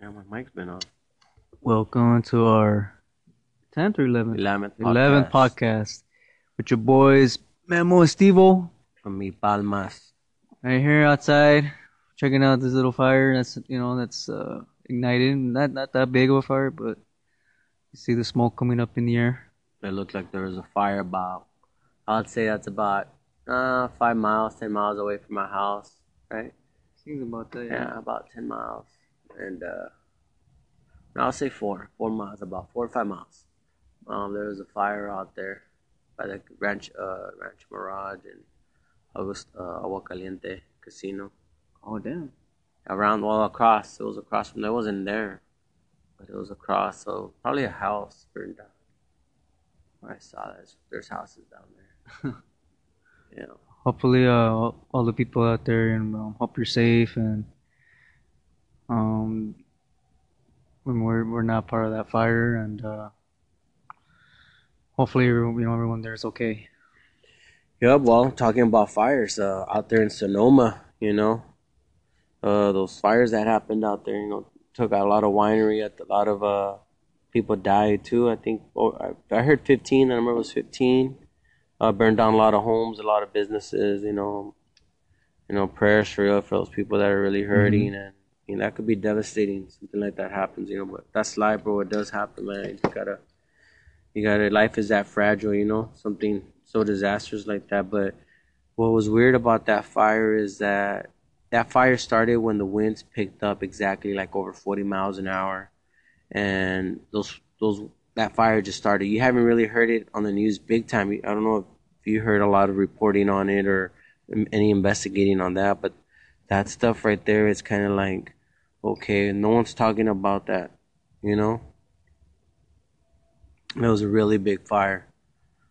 Yeah, my mic's been on. Welcome to our 10th or 11th? 11th 11th podcast with your boys, Memo and Stevo. From me, Palmas. Right here outside, checking out this little fire that's, you know, that's uh, igniting. Not, not that big of a fire, but you see the smoke coming up in the air. It looked like there was a fire about, I'd say that's about uh, five miles, 10 miles away from my house, right? Seems about that, Yeah, about 10 miles. And uh, I'll say four, four miles, about four or five miles. Um, there was a fire out there by the Ranch, uh, Rancho Mirage and August, uh, Agua Caliente Casino. Oh, damn. Around, well, across. It was across from there. It wasn't there, but it was across. So probably a house burned down. I saw that. There's houses down there. yeah. Hopefully, uh, all, all the people out there, and um, hope you're safe and um, when we're we're not part of that fire, and uh, hopefully, you know, everyone there is okay. Yeah, well, talking about fires, uh, out there in Sonoma, you know, uh, those fires that happened out there, you know, took out a lot of winery, a lot of uh, people died too. I think oh, I, heard 15. I remember it was 15. Uh, burned down a lot of homes, a lot of businesses. You know, you know, prayers for for those people that are really hurting, and that could be devastating. Something like that happens, you know. But that's life, bro. It does happen, man. You gotta, you gotta. Life is that fragile, you know. Something so disastrous like that. But what was weird about that fire is that that fire started when the winds picked up exactly like over 40 miles an hour and those those that fire just started you haven't really heard it on the news big time i don't know if you heard a lot of reporting on it or any investigating on that but that stuff right there is kind of like okay no one's talking about that you know it was a really big fire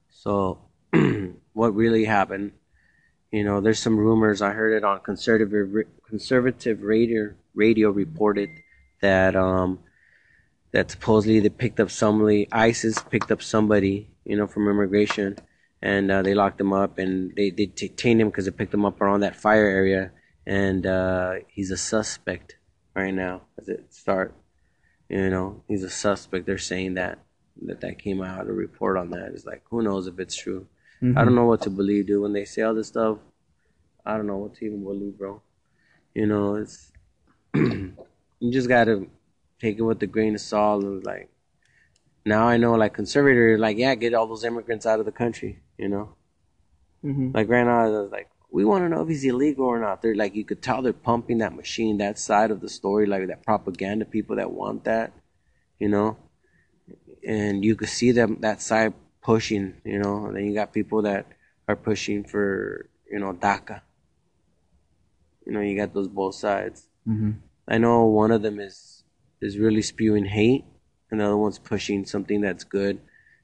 so what really happened you know, there's some rumors. I heard it on conservative conservative radio radio reported that um that supposedly they picked up somebody, ISIS picked up somebody, you know, from immigration, and uh, they locked him up and they they detained him because they picked him up around that fire area, and uh, he's a suspect right now as it start. You know, he's a suspect. They're saying that that that came out a report on that. It's like who knows if it's true. Mm-hmm. I don't know what to believe, dude. When they say all this stuff, I don't know what to even believe, bro. You know, it's you just gotta take it with a grain of salt. And like now, I know, like conservators, like yeah, get all those immigrants out of the country. You know, Mm-hmm. like right now, I was like, we want to know if he's illegal or not. They're like, you could tell they're pumping that machine, that side of the story, like that propaganda. People that want that, you know, and you could see them that side pushing, you know. And then you got people that are pushing for, you know, DACA. You know, you got those both sides. Mm-hmm. I know one of them is is really spewing hate, and the other one's pushing something that's good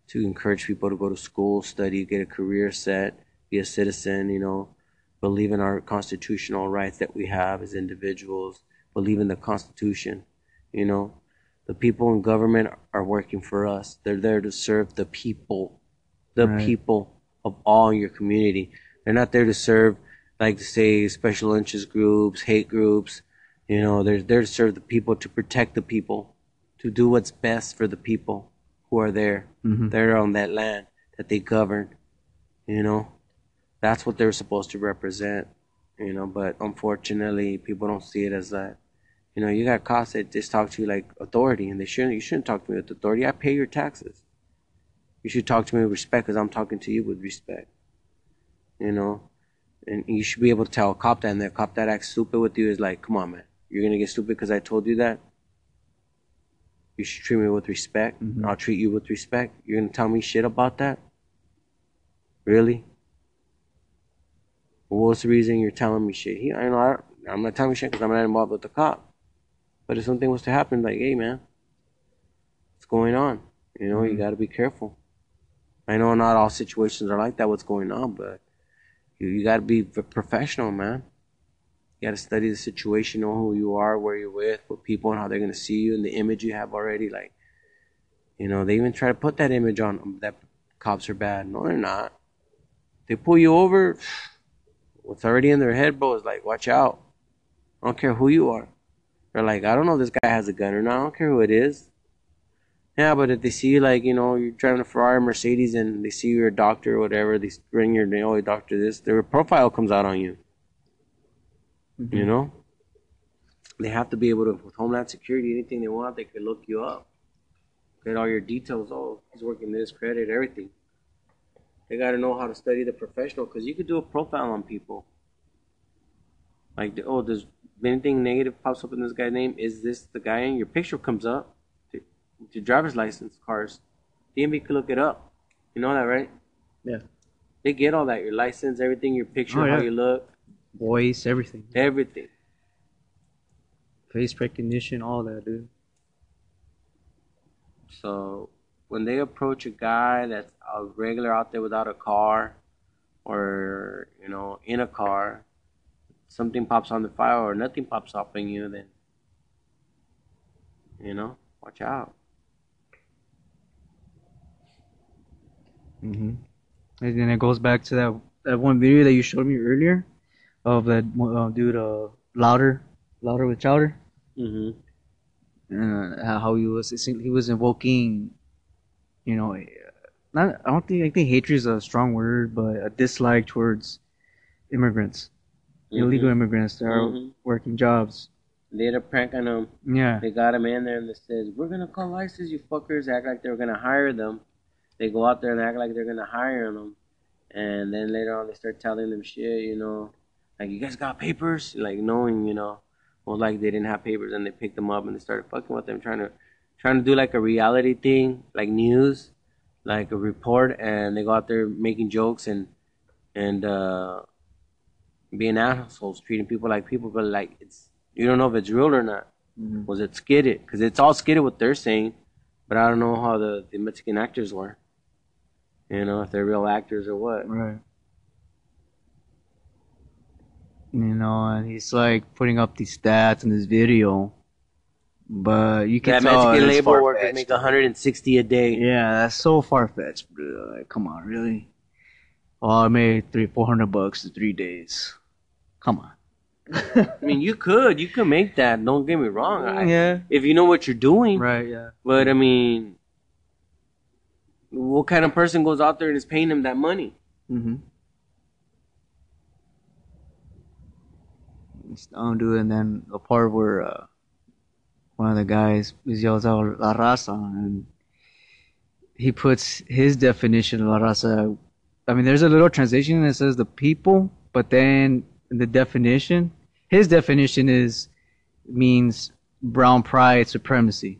to encourage people to go to school, study, get a career set, be a citizen. You know, believe in our constitutional rights that we have as individuals. Believe in the Constitution. You know, the people in government are working for us. They're there to serve the people, the Right. people of all your community. They're not there to serve, like to say, special interest groups, hate groups. You know, they're there to serve the people, to protect the people, to do what's best for the people who are there. Mhm. They're on that land that they govern. You know, that's what they're supposed to represent. You know, but unfortunately, people don't see it as that. You know, you got cops that just talk to you like authority, and they shouldn't. You shouldn't talk to me with authority. I pay your taxes. You should talk to me with respect, because I'm talking to you with respect. You know, and you should be able to tell a cop that, and that cop that acts stupid with you is like, come on, man, you're gonna get stupid because I told you that. You should treat me with respect. Mhm. I'll treat you with respect. You're gonna tell me shit about that? Really? Well, what's the reason you're telling me shit? He, I know I, I'm not telling you shit because I'm not involved with the cop. But if something was to happen, like, hey man, what's going on? You know, you Mhm. got to be careful. I know not all situations are like that. What's going on, but you you got to be professional, man. You got to study the situation, know who you are, where you're with, what people, and how they're gonna see you, and the image you have already. Like, you know, they even try to put that image on 'em that cops are bad. No, they're not. They pull you over. What's already in their head, bro, is like, watch out. I don't care who you are. They're like, I don't know if this guy has a gun or not. I don't care who it is. Yeah, but if they see you like, you know, you're driving a Ferrari, Mercedes, and they see you're a doctor or whatever, they bring your name, oh, doctor this, their profile comes out on you. Mm-hmm. You know? They have to be able to, with Homeland Security, anything they want, they can look you up. Get all your details. Oh, he's working this, credit, everything. They got to know how to study the professional because you could do a profile on people. Like, oh, does anything negative pops up in this guy's name? Is this the guy? And your picture comes up. To, to driver's license cars. DMV could look it up. You know that, right? Yeah. They get all that. Your license, everything, your picture, Oh, how you look, Voice, everything. everything. Face recognition, all that, dude. So when they approach a guy that's a regular out there without a car, or you know in a car, something pops on the fire or nothing pops up in you, then you know watch out. Mm-hmm. And then it goes back to that that one video that you showed me earlier of that uh, dude, uh, louder, louder with Crowder, Mm-hmm. uh, how he was he was invoking, you know, not I don't think I think hatred is a strong word, but a dislike towards immigrants, illegal immigrants that are Mhm. working jobs. They had a prank on them. Yeah, They got him in there and they says, "We're gonna call ISIS, you fuckers." Act like they're gonna hire them. They go out there and act like they're gonna hire them, and then later on they start telling them shit. You know, like you guys got papers, like knowing, you know, well, like they didn't have papers, and they picked them up and they started fucking with them, trying to, trying to do like a reality thing, like news, like a report, and they go out there making jokes and and uh being assholes, treating people like people, but like it's you don't know if it's real or not. Mhm. Was it skidded? Because it's all skidded what they're saying, but I don't know how the, the Mexican actors were. You know, if they're real actors or what. right. You know, and he's like putting up these stats in this video, but you can That tell Mexican labor workers make 160 a day. Yeah, that's so far fetched, bro. Like, come on, really? Oh, I made three, four hundred bucks in three days. Come on. I mean, you could, you could make that. Don't get me wrong. I, yeah. If you know what you're doing, Right. Yeah. but I mean, what kind of person goes out there and is paying them that money? Mm-hmm. Don't do it. And then the part where uh, one of the guys yells out La Raza, and he puts his definition of La Raza. I mean, there's a little translation that says the people, but then the definition, his definition is means brown pride supremacy.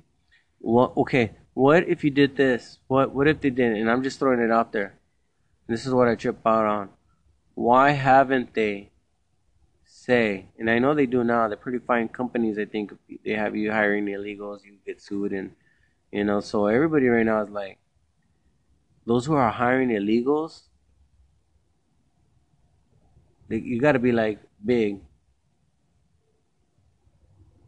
What? Okay. What if you did this? What? What if they didn't? And I'm just throwing it out there. This is what I trip out on. Why haven't they say? And I know they do now. They're pretty fine companies. I think they have you hiring illegals, you get sued, and you know. So everybody right now is like, those who are hiring illegals, they, you got to be like big.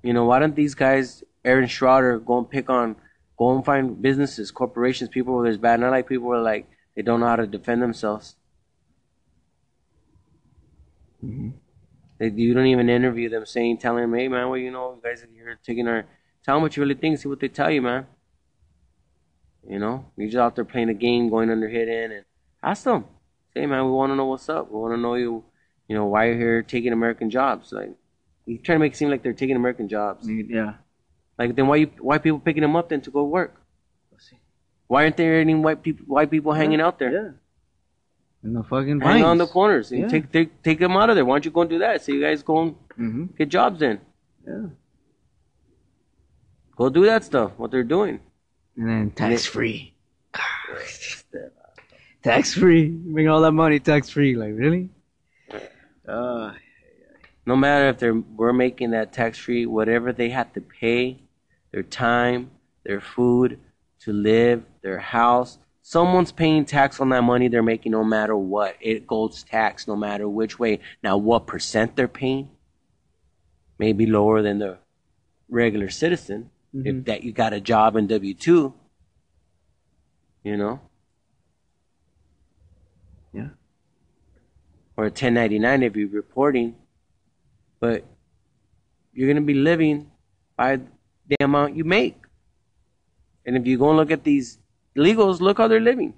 You know, why don't these guys, Aaron Schroeder, go and pick on, go and find businesses, corporations, people where there's bad, not like people are like they don't know how to defend themselves. Mm-hmm. They, you don't even interview them, saying, telling them, hey man, well you know, you guys are here taking our, tell them what you really think, see what they tell you, man. You know, you're just out there playing a game, going under hidden, and ask them, say, man, we want to know what's up. We want to know you, you know, why you're here taking American jobs. Like, you trying to make it seem like they're taking American jobs. Mm, yeah. Like then why you why people picking them up then to go work? Why aren't there any white people white people hanging out there? Yeah. In the fucking Hanging on the corners. And Yeah. take, take take them out of there. Why don't you go and do that? So you guys go and Mm-hmm. get jobs then. Yeah. Go do that stuff. What they're doing. And then tax free. tax free. Make all that money tax free. Like really? Uh, No matter if they're we're making that tax free, whatever they have to pay, their time, their food, to live, their house. Someone's paying tax on that money they're making no matter what. It goes tax no matter which way. Now what percent they're paying may be lower than the regular citizen. If Mhm. that you got a job in W two. You know? Yeah. Or a ten ninety nine if you're reporting. But you're gonna be living by the amount you make. And if you go and look at these illegals, look how they're living.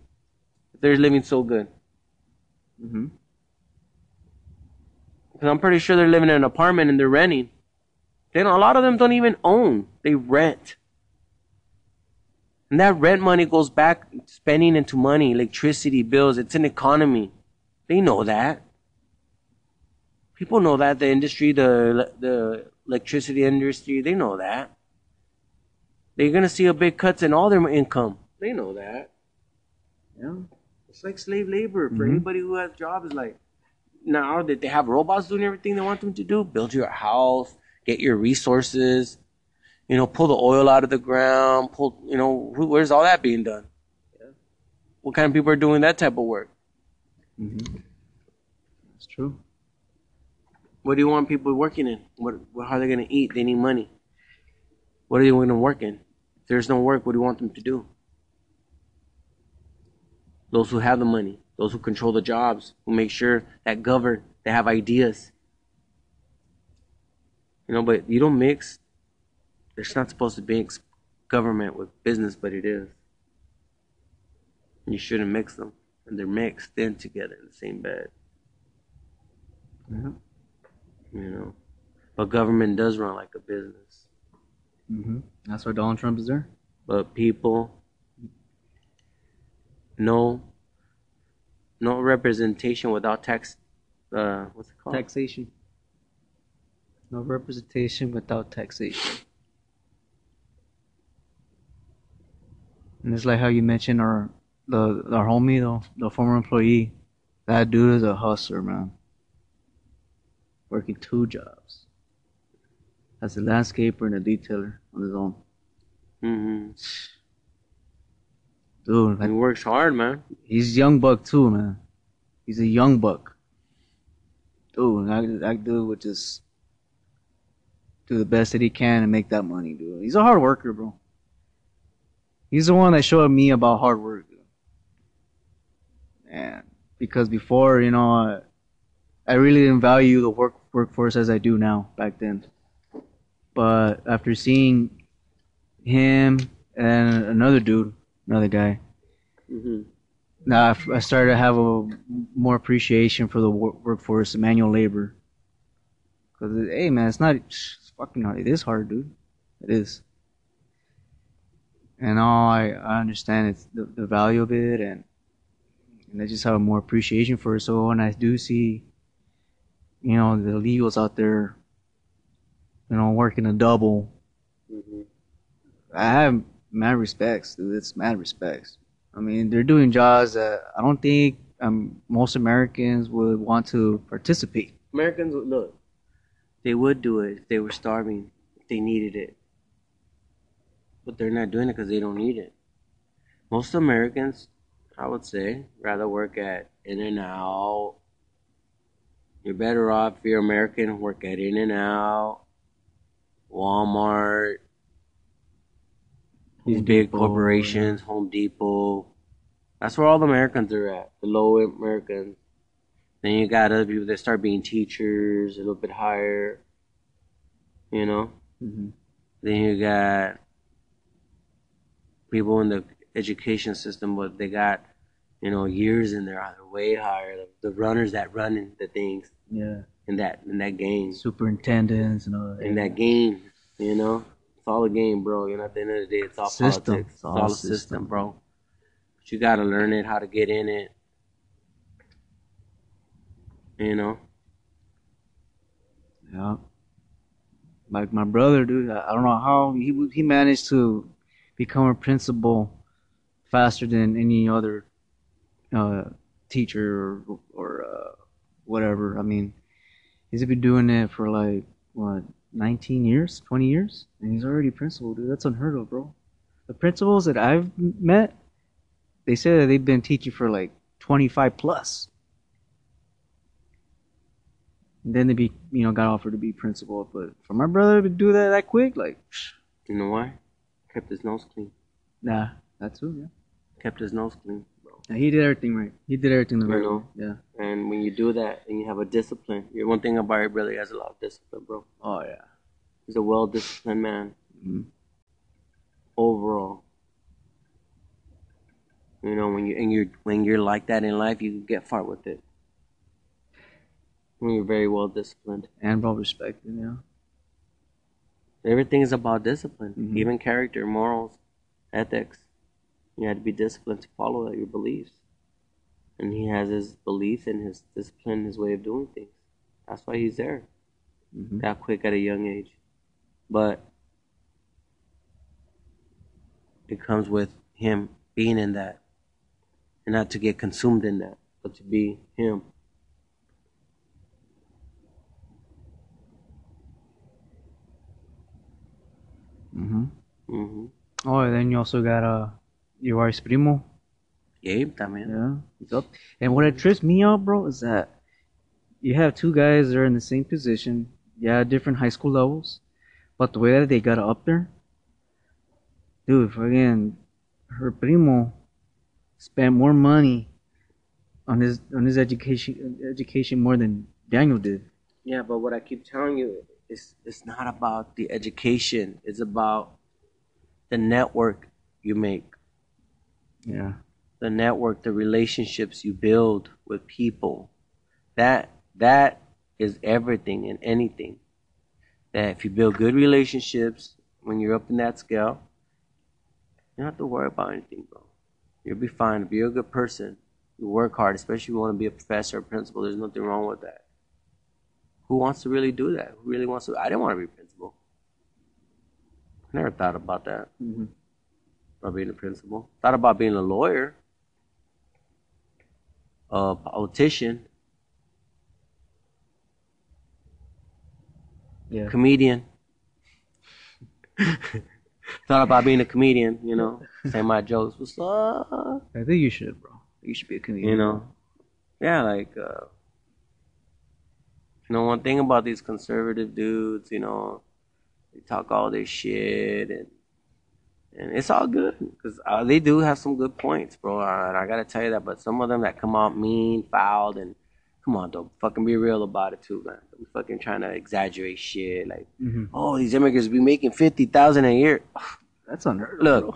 They're living so good. Mm-hmm. Because I'm pretty sure they're living in an apartment and they're renting. They don't, a lot of them don't even own. They rent. And that rent money goes back spending into money, electricity bills. It's an economy. They know that. People know that. The industry, the the electricity industry, they know that. They're gonna see a big cuts in all their income. They know that. Yeah. It's like slave labor for Mhm. anybody who has jobs. Like now that they have robots doing everything they want them to do, build your house, get your resources, you know, pull the oil out of the ground, pull, you know, who, where's all that being done? What kind of people are doing that type of work? Mm-hmm. That's true. What do you want people working in? What, what how are they going to eat? They need money. What are they going to work in? If there's no work, what do you want them to do? Those who have the money, those who control the jobs, who make sure that govern, they have ideas. You know, but you don't mix. There's not supposed to mix government with business, but it is. You shouldn't mix them, and they're mixed in together in the same bed. Yeah. You know, but government does run like a business. Mm-hmm. That's why Donald Trump is there. but people no no representation without tax uh what's it called Taxation. No representation without taxation. And it's like how you mentioned our the our homie though, the former employee. That dude is a hustler, man. Working two jobs. As a landscaper and a detailer on his own. mm-hmm. Dude, he works hard man he's young buck too, man. He's a young buck. Dude, that, that dude would just do the best that he can and make that money, dude. He's a hard worker, bro. He's the one that showed me about hard work, dude. And because before, you know, I, I really didn't value the work workforce as I do now back then. But after seeing him and another dude, another guy, mm-hmm. now I I started to have a more appreciation for the wor- workforce, the manual labor. Cause it- hey man, it's not it's fucking hard. It is hard, dude. It is. And all I, I understand it's the, the value of it, and and I just have more appreciation for it. So when I do see, you know, the illegals out there, you know, working a double, Mm-hmm. I have mad respects, dude. It's mad respects. I mean, they're doing jobs that I don't think um, most Americans would want to participate. americans would look they would do it if they were starving if they needed it but they're not doing it because they don't need it most americans i would say rather work at In-N-Out you're better off if you're american work at In-N-Out walmart these Home big Depot, corporations, Home Depot. That's where all the Americans are at, the low Americans. Then you got other people that start being teachers, a little bit higher, you know. Mm-hmm. Then you got people in the education system, but they got, you know, years in there, they're way higher. The, the runners that run in the things Yeah, in that in that game, superintendents and all that. in that game, you know. It's all a game, bro. You know, at the end of the day, it's all System. politics. It's all, all a system, system. bro. But you gotta learn it, how to get in it. You know. Yeah. Like my brother, dude. I I don't know how he he managed to become a principal faster than any other uh, teacher or, or uh, whatever. I mean, he's been doing it for like what, 19 years, 20 years, and he's already principal, dude. That's unheard of, bro. The principals that I've met, they say that they've been teaching for like 25 plus. And then they be, you know, got offered to be principal. But for my brother to do that that quick, like, You know why? Kept his nose clean. nah, that's who, yeah. Kept his nose clean. Yeah, He did everything right. He did everything the right know. way. Yeah. And when you do that and you have a discipline, you one thing about your brother, he has a lot of discipline, bro. Oh yeah. He's a well disciplined man. Mhm. Overall. You know, when you and you're when you're like that in life you can get far with it. When you're very well disciplined. And well respected, yeah. Everything is about discipline. Mhm. Even character, morals, ethics. You had to be disciplined to follow your beliefs. And he has his beliefs and his discipline, his way of doing things. That's why he's there Mhm. that quick at a young age. But it comes with him being in that. And not to get consumed in that, but to be him. hmm hmm Oh, and then you also got uh, your wife's primo. Gabe también. Yeah. He's up. And what it trips me out, bro, is that you have two guys that are in the same position, yeah, different high school levels, but the way that they got up there, dude, fucking, her primo spent more money on his on his education education more than Daniel did. Yeah, but what I keep telling you is it's not about the education. It's about the network you make, Yeah. the network, the relationships you build with people. That that is everything and anything. That if you build good relationships when you're up in that scale, you don't have to worry about anything, bro. You'll be fine. If you're a good person, you work hard, especially if you want to be a professor or principal, there's nothing wrong with that. Who wants to really do that? Who really wants to? I didn't want to be principal. I never thought about that, Mm-hmm. About being a principal. Thought about being a lawyer, a politician, Yeah. comedian. Thought about being a comedian, you know, say my jokes. What's up? I think you should, bro. You should be a comedian. You know, yeah, like, uh, you know, one thing about these conservative dudes, you know, they talk all this shit and and it's all good because uh, they do have some good points, bro. And I gotta tell you that. But some of them that come out mean, fouled, and come on, don't fucking be real about it too, man. Don't be fucking trying to exaggerate shit. Like, hmm oh, these immigrants be making fifty thousand a year. That's unheard of. Look.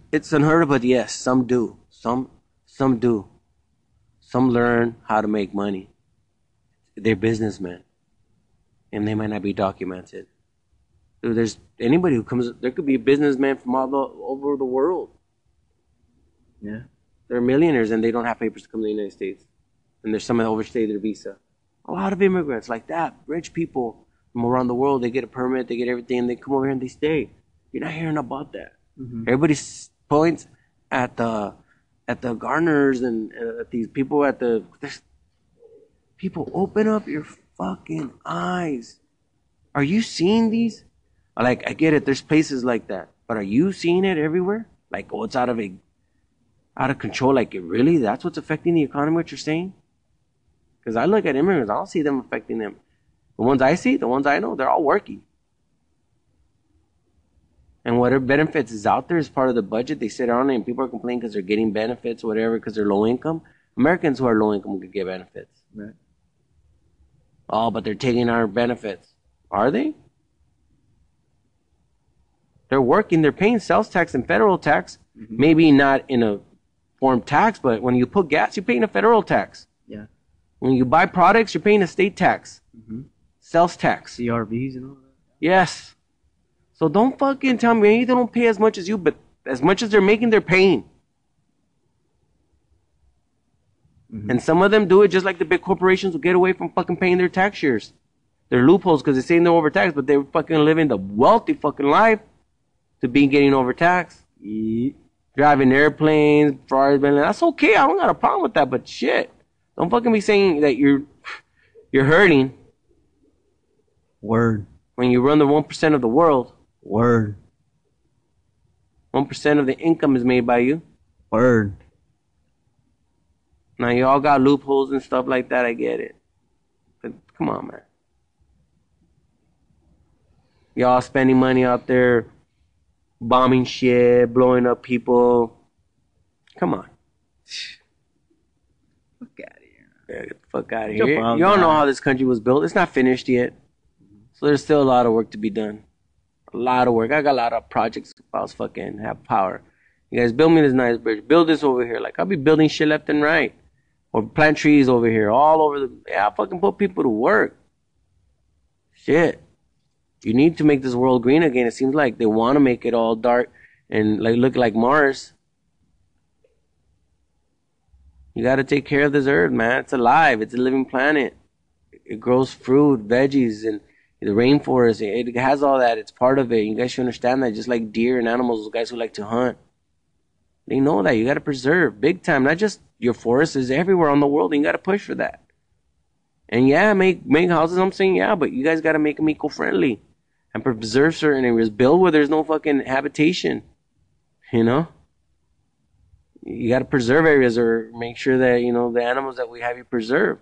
It's unheard of, but yes, some do. Some some do. Some learn how to make money. They're businessmen, and they might not be documented. There's anybody who comes. There could be a businessman from all the, over the world. yeah. They're millionaires and they don't have papers to come to the United States, and there's some that overstay their visa. A lot of immigrants like that, rich people from around the world, they get a permit, they get everything, and they come over here and they stay. You're not hearing about that. hmm Everybody points at the at the gardeners and uh, at these people at the people. Open up your fucking eyes. Are you seeing these? Like I get it. There's places like that, but are you seeing it everywhere? Like oh, it's out of a out of control. Like it really? That's what's affecting the economy. What you're saying? Because I look at immigrants, I don't see them affecting them. The ones I see, the ones I know, they're all working. And whatever benefits is out there is part of the budget, they sit on it and people are complaining because they're getting benefits, whatever, because they're low income. Americans who are low income could get benefits. Right. Oh, but they're taking our benefits. Are they? They're working, they're paying sales tax and federal tax. Maybe not in a form tax, but when you put gas, you're paying a federal tax. Yeah. When you buy products, you're paying a state tax, Mm-hmm. sales tax. CRVs and all that. Yes. So don't fucking tell me they don't pay as much as you, but as much as they're making, they're paying. Mhm. And some of them do it just like the big corporations will get away from fucking paying their tax years. They're loopholes because they're saying they're overtaxed, but they're fucking living the wealthy fucking life to be getting overtaxed. Yeah. Driving airplanes, Ferraris, Bentley. That's okay. I don't got a problem with that, but shit. Don't fucking be saying that you're you're hurting Word. when you run the one percent of the world. Word. One percent of the income is made by you. Word. Now you all got loopholes and stuff like that. I get it, but come on, man. Y'all spending money out there, bombing shit, blowing up people. Come on, Fuck out of here. Yeah, get the fuck out of Jump here. on Y'all know how this country was built. It's not finished yet. So So there's still a lot of work to be done. A lot of work. I got a lot of projects if I was fucking have power. You guys build me this nice bridge. Build this over here. Like I'll be building shit left and right. Or plant trees over here. All over the yeah, I'll fucking put people to work. Shit. You need to make this world green again. It seems like they want to make it all dark and like look like Mars. You got to take care of this earth, man. It's alive. It's a living planet. It grows fruit, veggies, and the rainforest. It has all that. It's part of it. You guys should understand that. Just like deer and animals, those guys who like to hunt, they know that you got to preserve big time. Not just your forests is everywhere on the world. And you got to push for that. And yeah, make make houses. I'm saying yeah, but you guys got to make them eco friendly and preserve certain areas. Build where there's no fucking habitation. You know you got to preserve areas or make sure that you know the animals that we have you preserve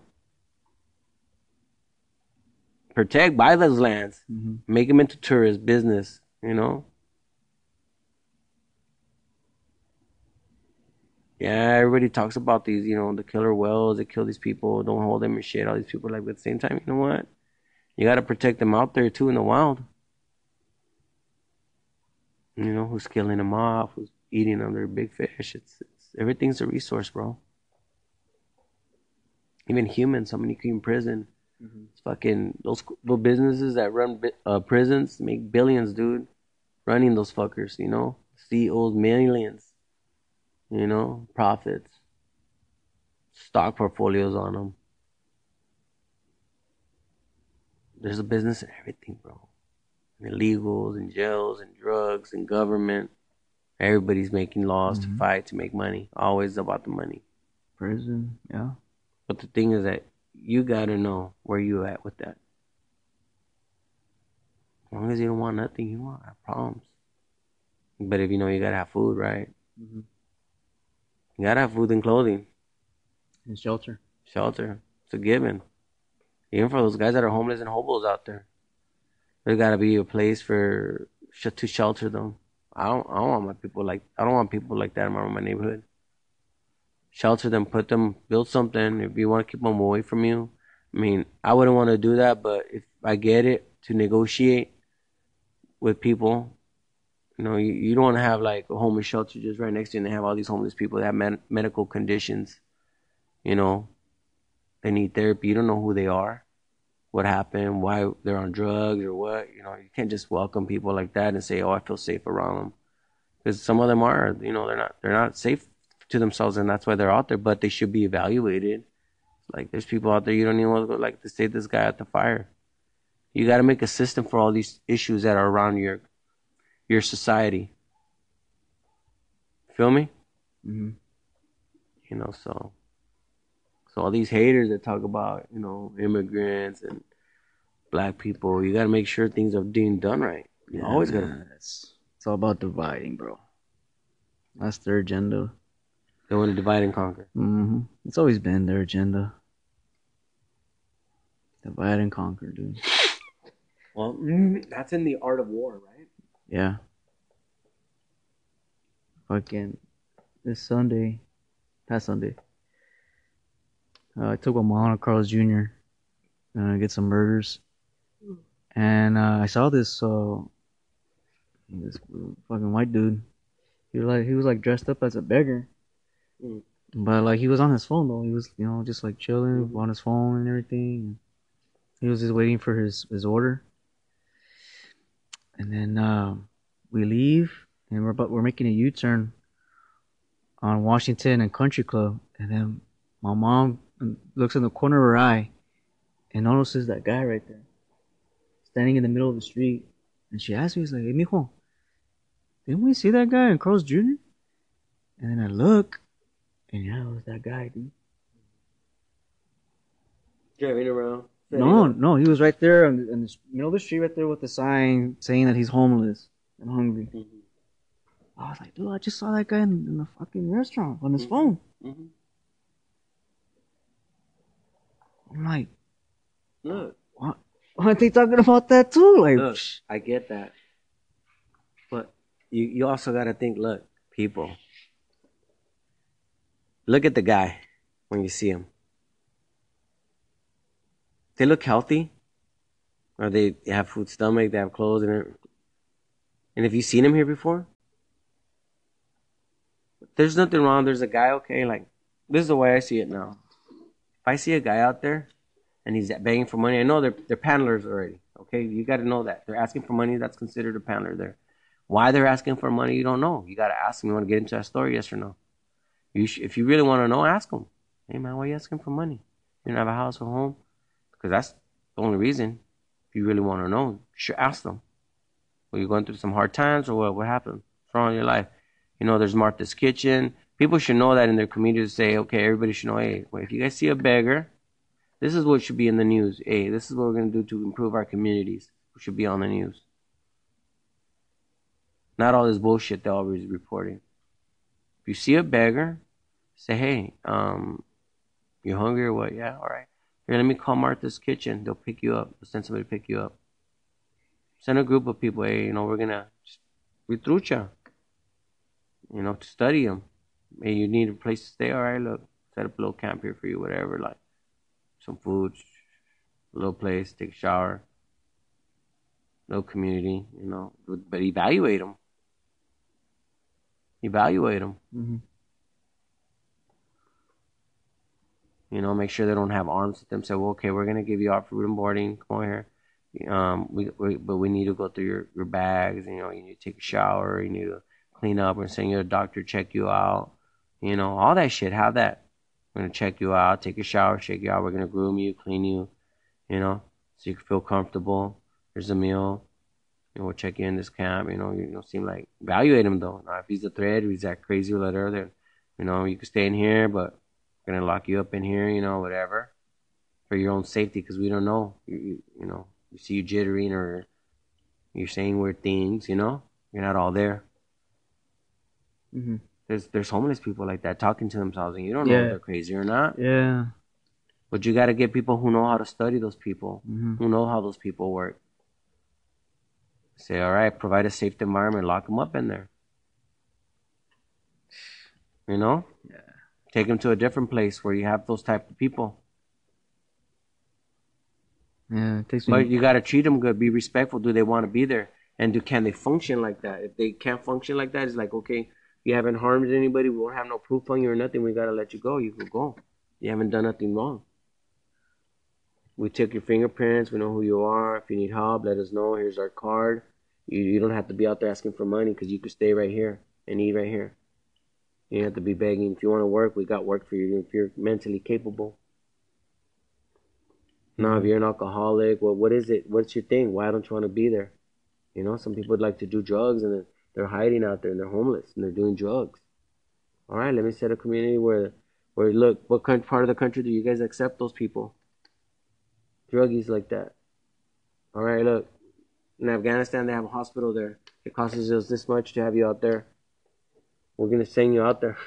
protect buy those lands mm-hmm. make them into tourist business you know yeah everybody talks about these you know the killer whales that kill these people don't hold them and shit all these people like but at the same time you know what you got to protect them out there too in the wild you know who's killing them off who's eating them their big fish it's everything's a resource, bro. Even humans, somebody in prison. Mm-hmm. It's fucking those little businesses that run uh, prisons make billions, dude. Running those fuckers, you know, CEOs millions, you know, profits, stock portfolios on them. There's a business in everything, bro. Illegals and jails and drugs and government. Everybody's making laws mm-hmm. to fight to make money. Always about the money. Prison, yeah. But the thing is that you gotta know where you at with that. As long as you don't want nothing, you won't have problems. But if you know you gotta have food, right? Mm-hmm. You gotta have food and clothing. And shelter. Shelter. It's a given. Even for those guys that are homeless and hobos out there. There's gotta be a place for to shelter them. I don't I don't want my people like I don't want people like that in my, my neighborhood. Shelter them, put them, build something. If you want to keep them away from you, I mean, I wouldn't want to do that. But if I get it to negotiate with people, you know, you, you don't have like a homeless shelter just right next to you, and they have all these homeless people that have med- medical conditions. You know, they need therapy. You don't know who they are what happened, why they're on drugs or what. You know, you can't just welcome people like that and say, "Oh, I feel safe around them," because some of them are, you know, they're not they're not safe to themselves, and that's why they're out there. But they should be evaluated. Like, there's people out there you don't even want to go like to save this guy at the fire. You got to make a system for all these issues that are around your your society. Feel me? Mm-hmm. You know, so so all these haters that talk about, you know, immigrants and black people, you got to make sure things are being done right. You yeah, always got to. It's, it's all about dividing, bro. That's their agenda. They want to divide and conquer. Mm-hmm. It's always been their agenda. Divide and conquer, dude. Well, mm, that's in the art of war, right? Yeah. Fucking this Sunday, past Sunday, uh, I took my mom to Carl's Jr. Uh, get some burgers, and uh, I saw this uh, this fucking white dude. He was like he was like dressed up as a beggar, mm. but like he was on his phone though. He was you know just like chilling mm-hmm. on his phone and everything. He was just waiting for his his order, and then uh, we leave and we're about, we're making a U turn on Washington and Country Club, and then my mom and looks in the corner of her eye and notices that guy right there standing in the middle of the street. And she asks me, "He's like, hey, mijo, didn't we see that guy in Carl's Jr.? And then I look, and yeah, it was that guy, dude. Driving around. No, no, he was right there in the, in the middle of the street, right there with the sign saying that he's homeless and hungry. Mm-hmm. I was like, dude, I just saw that guy in, in the fucking restaurant on his mm-hmm. phone. Mm-hmm. I'm like, look, what? Aren't they talking about that too? Like, look, I get that, but you you also got to think. Look, people, look at the guy when you see him. They look healthy. or they have food stomach, they have clothes, and it. And have you've seen him here before, there's nothing wrong. There's a guy, okay, like this is the way I see it now. If I see a guy out there and he's begging for money, I know they're they're paddlers already. Okay, you got to know that they're asking for money. That's considered a paddler there. Why they're asking for money, you don't know. You got to ask them. You want to get into that story, yes or no? You sh- if you really want to know, ask them. Hey man, why are you asking for money? You don't have a house or home? Because that's the only reason. If you really want to know, you should ask them. Are you going through some hard times or what? What happened? What's wrong in your life? You know, there's Martha's Kitchen. People should know that in their community to say, okay, everybody should know, hey, well, if you guys see a beggar, this is what should be in the news. Hey, this is what we're going to do to improve our communities. We should be on the news. Not all this bullshit they're always reporting. If you see a beggar, say, hey, um, you hungry or what? Yeah, all right. Here, let me call Martha's Kitchen. They'll pick you up. They'll send somebody to pick you up. Send a group of people. Hey, you know, we're gonna retrucha. You know, to study them. Hey, you need a place to stay. All right, look, set up a little camp here for you. Whatever, like some food, a little place, take a shower, little community. You know, but evaluate them. Evaluate them. Mm-hmm. You know, make sure they don't have arms with them. Say, well, okay, we're gonna give you our food and boarding. Come on here. Um, we, we but we need to go through your, your bags. You know, you need to take a shower. You need to clean up. We're sending your doctor check you out. You know, all that shit. Have that. We're gonna check you out, take a shower, shake you out. We're gonna groom you, clean you. You know, so you can feel comfortable. Here's a meal. You know, we'll check you in this camp. You know, you don't seem like evaluate him though. Now, if he's a threat, if he's that crazy letter, then you know you can stay in here, but we're gonna lock you up in here. You know, whatever, for your own safety, because we don't know. You, you, you know, you see you jittering or you're saying weird things. You know, you're not all there. Mm-hmm. There's there's homeless people like that talking to themselves, and you don't know if they're crazy or not. Yeah. But you got to get people who know how to study those people, Mm-hmm. who know how those people work. Say, all right, provide a safe environment, lock them up in there. You know, Yeah. take them to a different place where you have those type of people. Yeah. It takes me. But you got to treat them good, be respectful. Do they want to be there, and do can they function like that? If they can't function like that, it's like okay, you haven't harmed anybody. We won't have no proof on you or nothing. We got to let you go. You can go. You haven't done nothing wrong. We took your fingerprints. We know who you are. If you need help, let us know. Here's our card. You, you don't have to be out there asking for money because you could stay right here and eat right here. You don't have to be begging. If you want to work, we got work for you. If you're mentally capable. Now, if you're an alcoholic, well, what is it? What's your thing? Why don't you want to be there? You know, some people would like to do drugs and they're, hiding out there and they're homeless and they're doing drugs. All right, let me set a community where, where look, what kind, part of the country do you guys accept those people? Druggies like that. All right, look, in Afghanistan they have a hospital there. It costs us this much to have you out there. We're gonna send you out there.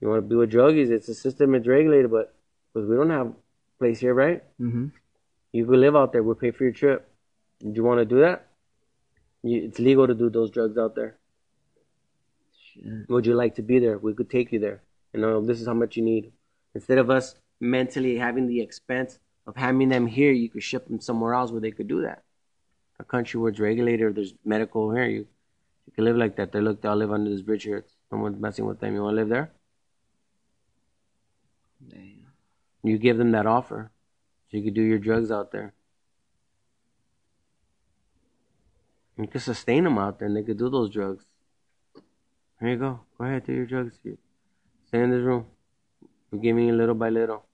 You want to be with druggies? It's a system. It's regulated, but because we don't have a place here, right? Mm-hmm. You could live out there. We'll pay for your trip. Do you want to do that? You, it's legal to do those drugs out there. Shit. Would you like to be there? We could take you there. You know, this is how much you need. Instead of us mentally having the expense of having them here, you could ship them somewhere else where they could do that. A country where it's regulated there's medical here, you you can live like that. They look, they'll live under this bridge here. Someone's messing with them. You want to live there? Damn. You give them that offer, so you could do your drugs out there. You could sustain them out there, and they could do those drugs. Here you go. Go ahead, do your drugs. Here. Stay in this room. We're giving you little by little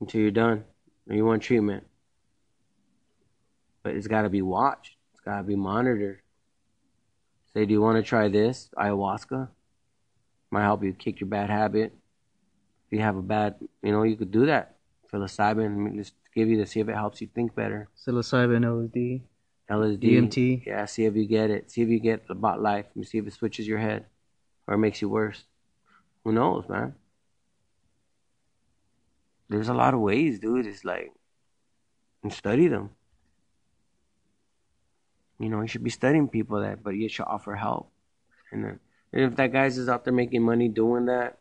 until you're done. Or you want treatment, but it's got to be watched. It's got to be monitored. Say, do you want to try this ayahuasca? Might help you kick your bad habit if you have a bad, you know, you could do that. Psilocybin, just give you to see if it helps you think better. Psilocybin, LSD, LSD, DMT. yeah, see if you get it. See if you get about life. Me see if it switches your head or it makes you worse. Who knows, man? There's a lot of ways, dude. It's like, and study them. You know, you should be studying people that, but you should offer help. And then, and if that guy's is out there making money doing that,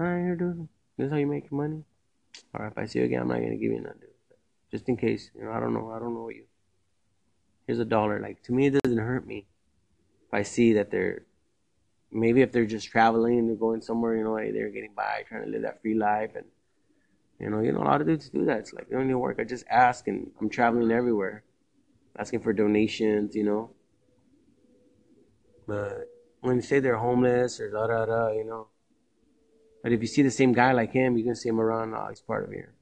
all right, dude. This is how you make money. All right, if I see you again, I'm not gonna give you nothing, dude. just in case. You know, I don't know. I don't know what you. Here's a dollar. Like to me, it doesn't hurt me if I see that they're maybe if they're just traveling and they're going somewhere, you know, they're getting by, trying to live that free life, and you know, you know, a lot of dudes do that. It's like they don't need work. I just ask, and I'm traveling everywhere, asking for donations, you know. But when you say they're homeless or da da da, you know. But if you see the same guy like him, you can see him around. Oh, he's part of here.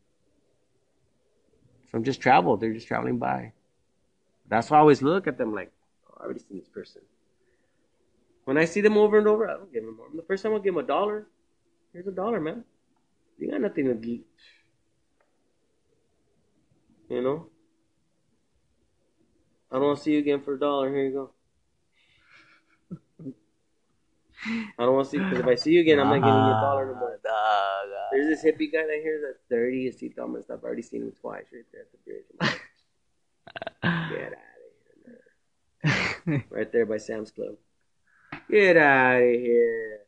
Some just travel. They're just traveling by. That's why I always look at them like, oh, I already seen this person. When I see them over and over, I don't give them more. The first time I give them a dollar, here's a dollar, man. You got nothing to eat. You know? I don't want to see you again for a dollar. Here you go. I don't want to see because if I see you again, I'm not giving you a dollar no more. There's this hippie guy that here that's dirty. His teeth messed up. I've already seen him twice right there at the bridge. Get out of here. Right there by Sam's Club. Get out of here.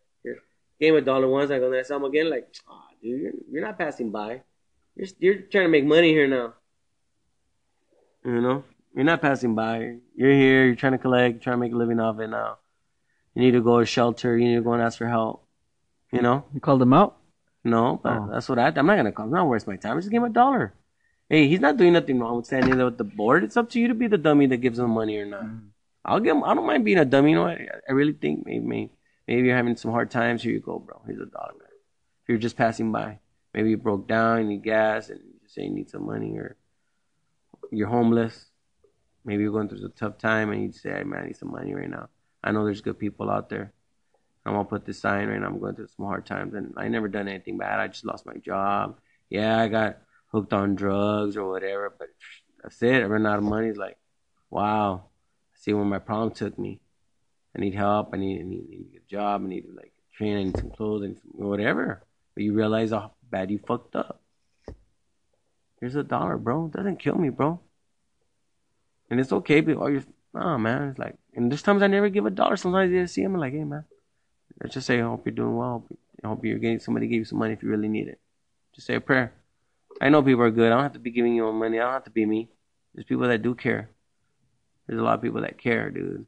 Gave him a dollar once. I go, saw him again. Like, ah, dude, you're, you're not passing by. You're, you're trying to make money here now. You know? You're not passing by. You're here. You're trying to collect. You're trying to make a living off it now. You need to go to shelter. You need to go and ask for help. You know? You called them out? No, but Oh. that's what I. I'm not gonna call. I'm not waste my time. I just give him a dollar. Hey, he's not doing nothing wrong with standing there with the board. It's up to you to be the dummy that gives him money or not. Mm-hmm. I'll give him. I don't mind being a dummy. You know what? I really think maybe maybe, maybe you're having some hard times. Here you go, bro. Here's a dollar, man. If you're just passing by, maybe you broke down, you need gas, and you just say you need some money, or you're homeless. Maybe you're going through a tough time, and you say, "Hey, man, I need some money right now." I know there's good people out there. I'm gonna put this sign right now. I'm going through some hard times, and I never done anything bad. I just lost my job. Yeah, I got hooked on drugs or whatever, but that's it. I ran out of money. It's like, wow. I see where my problem took me. I need help. I need, I need, I need a job. I need like train. I need some clothes and whatever. But you realize how bad you fucked up. Here's a dollar, bro. It doesn't kill me, bro. And it's okay, but all you're, oh man, it's like, and there's times I never give a dollar. Sometimes I see him, I'm like, hey man, let's just say, I hope you're doing well. I hope you're getting somebody to give you some money if you really need it. Just say a prayer. I know people are good. I don't have to be giving you money. I don't have to be me. There's people that do care. There's a lot of people that care, dude.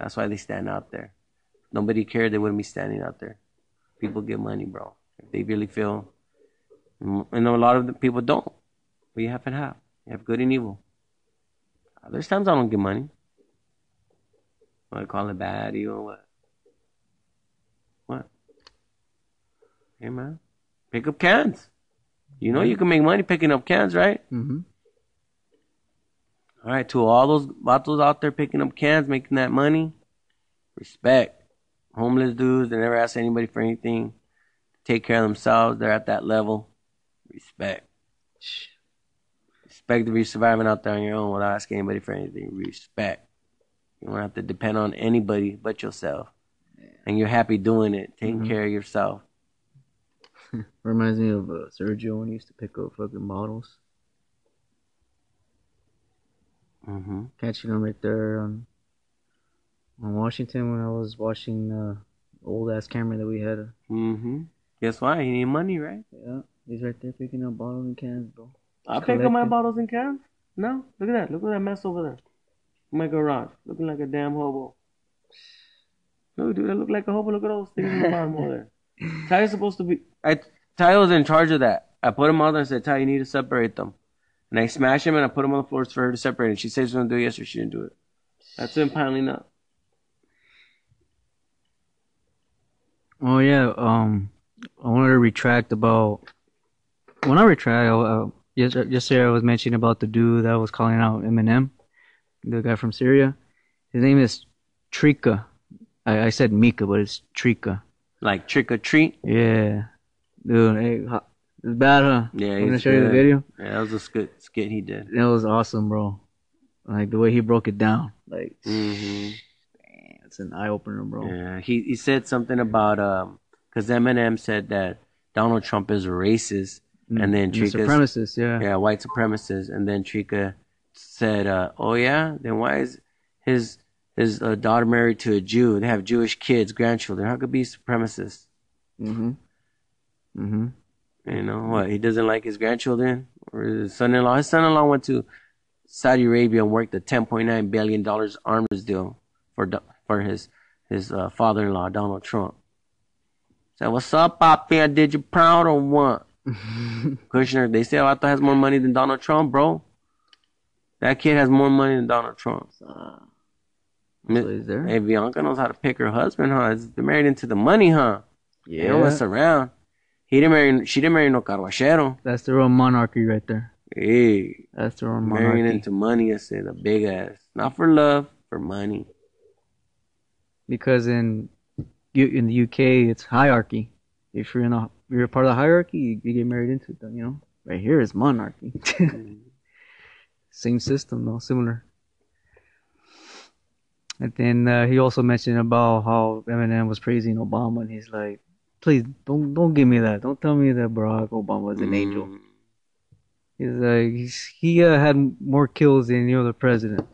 That's why they stand out there. If nobody cared, they wouldn't be standing out there. People give money, bro. If they really feel, and a lot of the people don't. But you have and have. You have good and evil. There's times I don't give money. I call it bad, evil, what? What? Hey, man. Pick up cans. You know you can make money picking up cans, right? Mm-hmm. All right, to all those vatos out there picking up cans, making that money, respect. Homeless dudes, they never ask anybody for anything. Take care of themselves. They're at that level. Respect. Respect if you're surviving out there on your own without asking anybody for anything. Respect. You don't have to depend on anybody but yourself. And you're happy doing it, taking Mhm. care of yourself. Reminds me of uh, Sergio when he used to pick up fucking bottles. hmm Catching him right there on, on Washington when I was watching uh, old ass camera that we had. Mm-hmm. Guess why? He need money, right? Yeah, he's right there picking up bottles and cans, bro. I pick up my bottles and cans. No, look at that. Look at that mess over there. My garage, looking like a damn hobo. Look, dude, I look like a hobo. Look at those things in the bottom over there. Ty's supposed to be. I Ty was in charge of that. I put him on there and said, Ty, you need to separate them. And I smashed him and I put him on the floors for her to separate. And she said she's gonna do it yesterday. She didn't do it. That's him piling up. Oh yeah, um, I wanted to retract about. When I retract, uh, yes, yesterday I was mentioning about the dude that was calling out Eminem, the guy from Syria. His name is Trika. I, I said Mika, but it's Trika. Like trick or treat. Yeah, dude, hey, it's bad, huh? Yeah, I'm gonna show you the video. Yeah, that was a skit, skit he did. That was awesome, bro. Like the way he broke it down. Like, mm-hmm. man, it's an eye opener, bro. Yeah, he he said something about um, because Eminem said that Donald Trump is a racist, and then the Trika's supremacist, yeah. yeah, white supremacist, and then Trika said, uh, "Oh yeah, then why is his his uh, daughter married to a Jew? They have Jewish kids, grandchildren. How could be supremacist? Mm-hmm. Mm-hmm. You know what? He doesn't like his grandchildren. Or his son-in-law. His son-in-law went to Saudi Arabia and worked a 10.9 billion dollars arms deal for for his his uh, father-in-law Donald Trump. Said, "What's up, Poppy? I did you proud or what?" Kushner, they say Vato has more money than Donald Trump, bro. That kid has more money than Donald Trump. Uh, There. Hey, Ivanka knows how to pick her husband, huh? They're married into the money, huh? Yeah. They don't mess around. He didn't marry. She didn't marry no carguachero. That's the own monarchy right there. Hey, That's own marrying monarchy. into money, I said, a big ass. Not for love, for money. because in in the UK it's hierarchy. If you're in a you're a part of the hierarchy, you, you get married into it. You know, right here is monarchy. Mm-hmm. Same system though, similar. And then uh, he also mentioned about how Eminem was praising Obama, and he's like, "Please don't don't give me that. Don't tell me that Barack Obama is an angel." Mm. He's like, he's, he uh, had more kills than any other president.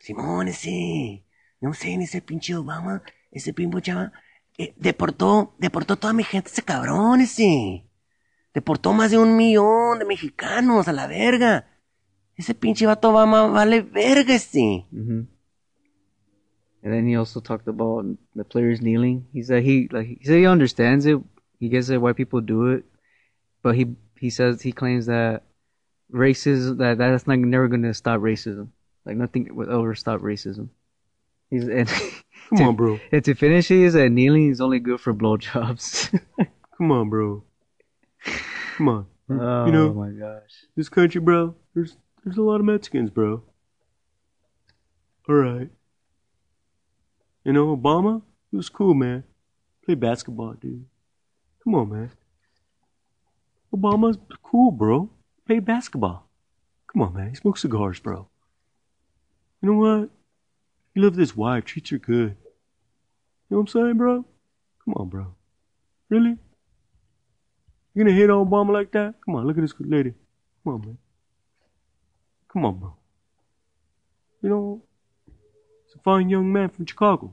Simón, ese. No sé, ese pinche Obama. Ese pinche chava. eh, deportó, deportó toda mi gente ese cabrón, ese. Deportó más de un millón de mexicanos a la verga. Ese pinche vato Obama vale verga, ese. hmm And then he also talked about the players kneeling. He said he like he said he understands it. He gets it why people do it, but he he says he claims that racism that that's not never going to stop racism. Like nothing will ever stop racism. He's and Come to, on, bro. and to finish, he is that kneeling is only good for blowjobs. Come on, bro. Come on. oh You know- my gosh. This country, bro, there's there's a lot of Mexicans, bro. All right. You know, Obama, he was cool, man. Play basketball, dude. Come on, man. Obama's cool, bro. Play basketball. Come on, man. He smokes cigars, bro. You know what? He loved his wife. Treats her good. You know what I'm saying, bro? Come on, bro. Really? You gonna hit on Obama like that? Come on, look at this good lady. Come on, man. Come on, bro. You know, a fine young man from Chicago.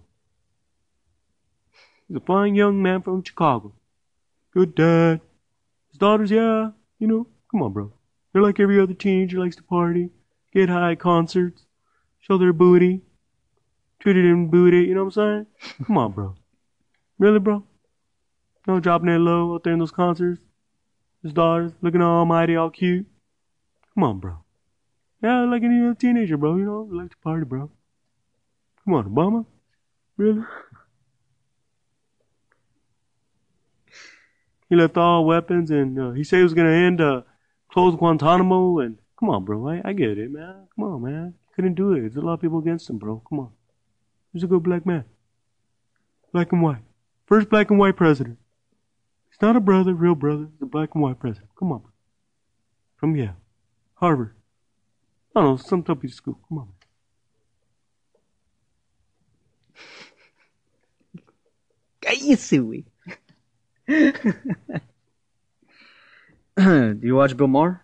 He's a fine young man from Chicago. Good dad. His daughters, yeah, you know, come on, bro. They're like every other teenager likes to party, get high at concerts, show their booty, treat it in booty, you know what I'm saying? Come on, bro. Really, bro? No dropping that low out there in those concerts. His daughters looking all almighty, all cute. Come on, bro. Yeah, like any other teenager, bro. You know, like to party, bro. Come on, Obama. Really? He left all weapons, and uh, he said he was gonna end uh, close Guantanamo. And come on, bro. I, I get it, man. Come on, man. Couldn't do it. There's a lot of people against him, bro. Come on. He's a good black man. Black and white. First black and white president. He's not a brother, real brother. He's a black and white president. Come on. From Yale. Harvard. I don't know, some top school. Come on. Cállese, güey. Do you watch Bill Maher?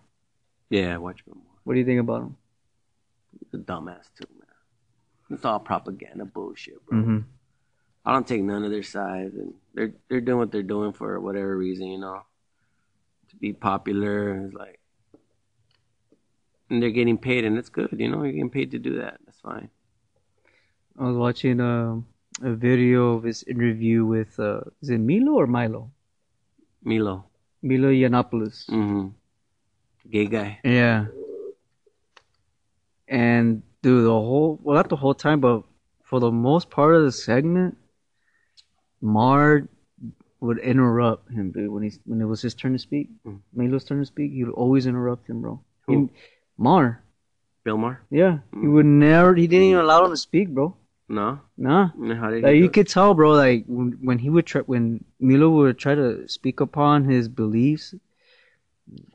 Yeah, I watch Bill Maher. What do you think about him? He's a dumbass too, man. It's all propaganda bullshit, bro. Mm-hmm. I don't take none of their sides, and they're they're doing what they're doing for whatever reason, you know, to be popular. It's like, and they're getting paid, and it's good, you know. You're getting paid to do that. That's fine. I was watching um a video of his interview with uh, is it Milo or Milo? Milo, Milo Yiannopoulos. mm-hmm. gay guy. Yeah. And dude, the whole well, not the whole time, but for the most part of the segment, Maher would interrupt him, dude. When he's when it was his turn to speak, Mm. Milo's turn to speak, he would always interrupt him, bro. He, Who? Maher, Bill Maher? yeah, he Mm. would never. He didn't even allow him to speak, bro. No, Nah. how did Like he? you it? could tell, bro. Like when, when he would try, when Milo would try to speak upon his beliefs,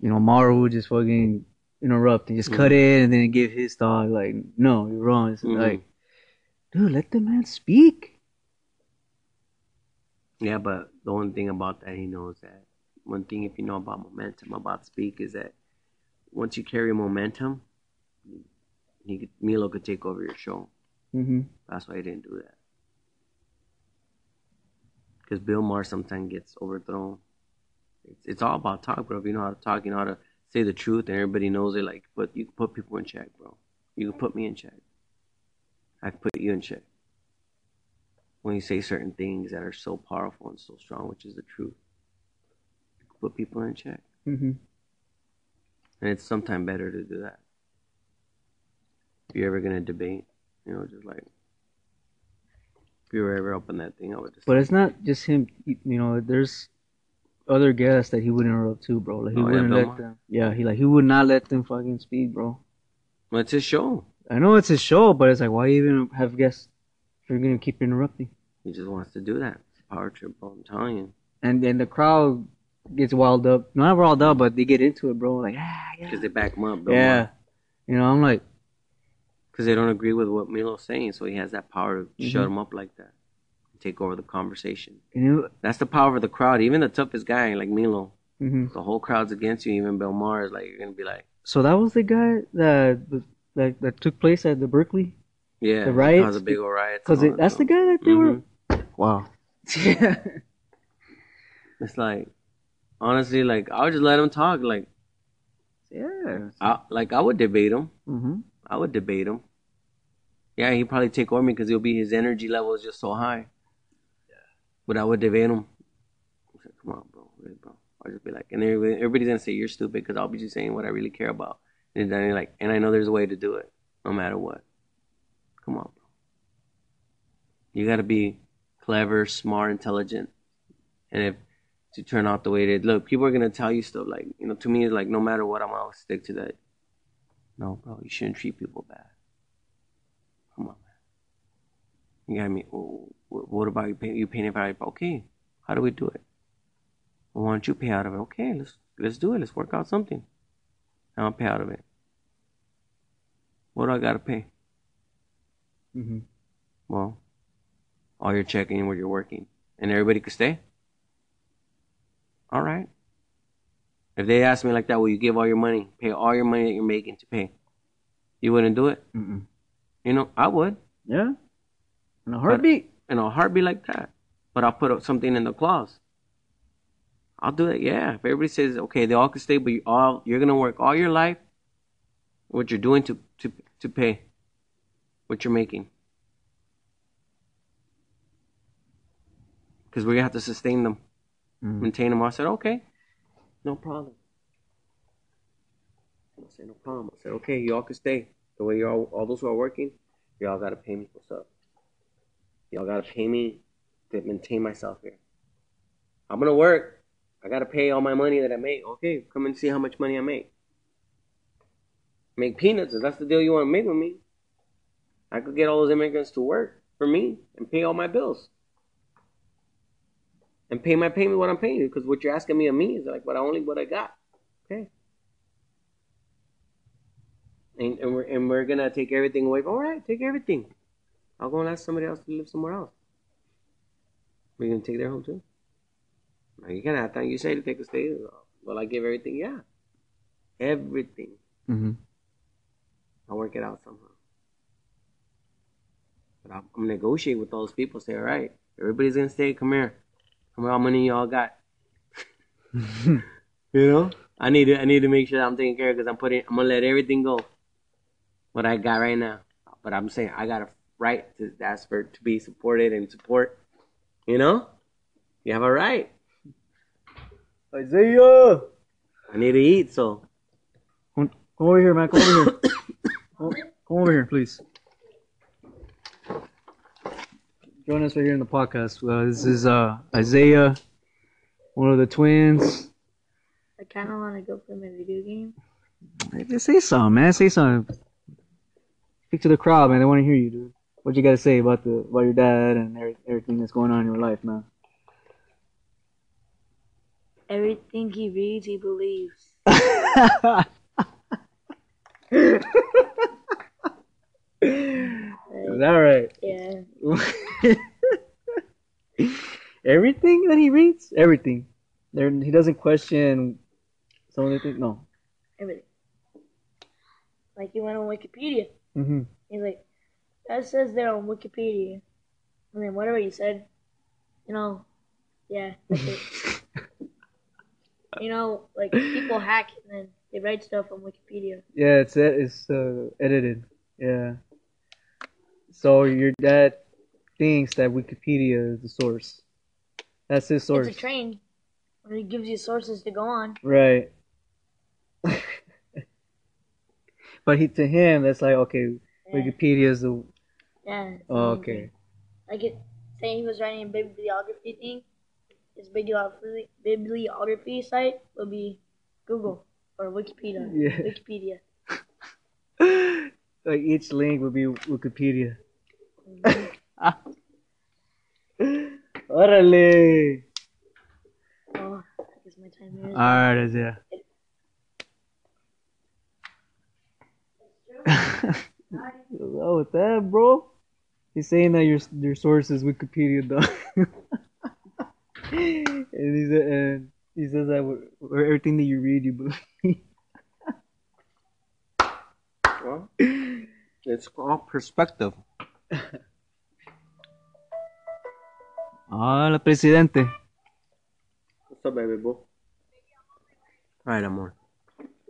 you know, Maru would just fucking interrupt and just cut Mhm. in and then give his thought. Like, no, you're wrong. It's Mhm. like, dude, let the man speak. Yeah, but the one thing about that he knows that one thing if you know about momentum about speak is that once you carry momentum, he could, Milo could take over your show. Mm-hmm. That's why he didn't do that. Because Bill Maher sometimes gets overthrown. It's, it's all about talk, bro. If you know how to talk, you know how to say the truth and everybody knows it. Like, but you can put people in check, bro. You can put me in check. I can put you in check. When you say certain things that are so powerful and so strong, which is the truth, you can put people in check. Mm-hmm. And it's sometimes better to do that. If you're ever gonna debate, you know, just like if you were ever up on that thing, I would just. But it's not just him. You know, there's other guests that he wouldn't interrupt too, bro. Like he Oh, wouldn't Bill let them. Yeah, he like he would not let them fucking speak, bro. Well, it's his show. I know it's his show, but it's like why even have guests if you're gonna keep interrupting? He just wants to do that. It's a power trip, bro. I'm telling you. And then the crowd gets wild up. Not wild up, but they get into it, bro. Like ah, yeah, Because they back him up, Bill yeah. You know, I'm like, Because they don't agree with what Milo's saying, so he has that power to Mhm. shut him up like that. Take over the conversation. you know, That's the power of the crowd. Even the toughest guy like Milo, hmm the whole crowd's against you. Even Bill Maher is like, you're gonna be like, So that was the guy that that that took place at the Berkeley. yeah, The riots? cause a big old riots. Cause and all that's the guy that they Mhm. were. Wow. yeah. It's like, honestly, like I would just let him talk. Like, Yeah. I, like I would debate him. I would debate him. Yeah, he'd probably take over me because he'll be his energy level is just so high. Yeah. But I would debate him. Said, Come on, bro, really, bro. I'll just be like, and everybody, everybody's gonna say you're stupid because I'll be just saying what I really care about. And then you're like, and I know there's a way to do it, no matter what. Come on, bro. You gotta be clever, smart, intelligent, and if to turn out the way it is. Look, people are gonna tell you stuff like, you know, to me it's like no matter what, I'm gonna stick to that. No, bro, you shouldn't treat people bad. Come on, man. You mean, oh, what about you paying? You paying it out? Okay, how do we do it? Well, why don't you pay out of it? Okay, let's let's do it. Let's work out something. I'll pay out of it. What do I gotta pay? Mm-hmm. Well, all you're checking where you're working, and everybody could stay. All right. If they ask me like that, will you give all your money, pay all your money that you're making to pay? You wouldn't do it. Mm-mm. You know, I would Yeah. In a heartbeat. in a heartbeat like that. But I'll put up something in the clause. I'll do it. Yeah. If everybody says okay, they all can stay, but you all you're gonna work all your life. What you're doing to to to pay what you're making. Because we're gonna have to sustain them, Mm. maintain them. I said okay, no problem. I said no problem. I said okay, y'all can stay. The way y'all all those who are working, y'all gotta pay me. What's up? Y'all gotta pay me to maintain myself here. I'm gonna work. I gotta pay all my money that I make. Okay, come and see how much money I make. Make peanuts. If that's the deal you want to make with me, I could get all those immigrants to work for me and pay all my bills. And pay my payment what I'm paying you, because what you're asking me of me is like what I only what I got. Okay. And, and we're and we're gonna take everything away. All right, take everything. I'll go and ask somebody else to live somewhere else. We're gonna take their home too. Now you can have time. You say to take a stay. Well, I give everything. Yeah, everything. Mm-hmm. I'll work it out somehow. But I'm, I'm negotiate with those people. Say, all right, everybody's gonna stay. Come here. Here. How many y'all got? You know, I need to. I need to make sure that I'm taking care of because I'm putting. I'm gonna let everything go. What I got right now, but I'm saying I got a right to ask for to be supported and support. You know, you have a right. Isaiah. I need to eat, so Come, over here, man. Come over here. come over here, please. Join us right here in the podcast. Uh, this is uh, Isaiah, one of the twins. I kind of want to go play my video game. Hey, say something, man. Say something. Speak to the crowd, man. They want to hear you, dude. What you got to say about the about your dad and every- everything that's going on in your life, man? Everything he reads, he believes. Is that right? Yeah. everything that he reads, everything. There, he doesn't question some of the things. No. Everything. Like he went on Wikipedia. Mm-hmm. He's like, that says there on Wikipedia. I mean, whatever you said, you know, yeah, you know, like people hack and then They write stuff on Wikipedia. Yeah, it's it's uh, edited. Yeah. So your dad thinks that Wikipedia is the source. That's his source. It's a train. And he gives you sources to go on. Right. but he to him that's like okay, Yeah. Wikipedia is the Yeah. oh, okay. Like it, saying he was writing a bibliography thing. His bibliography, bibliography site would be Google or Wikipedia. Yeah. Wikipedia. Like each link would be Wikipedia. Órale. Oh, I guess my time is. Alright, yeah. What's wrong with that, bro? He's saying that your your source is Wikipedia, dog. and he's and he says that wh- wh- everything that you read, you believe. Well, it's all perspective. Hola, presidente. What's up, baby boo? All right, amor.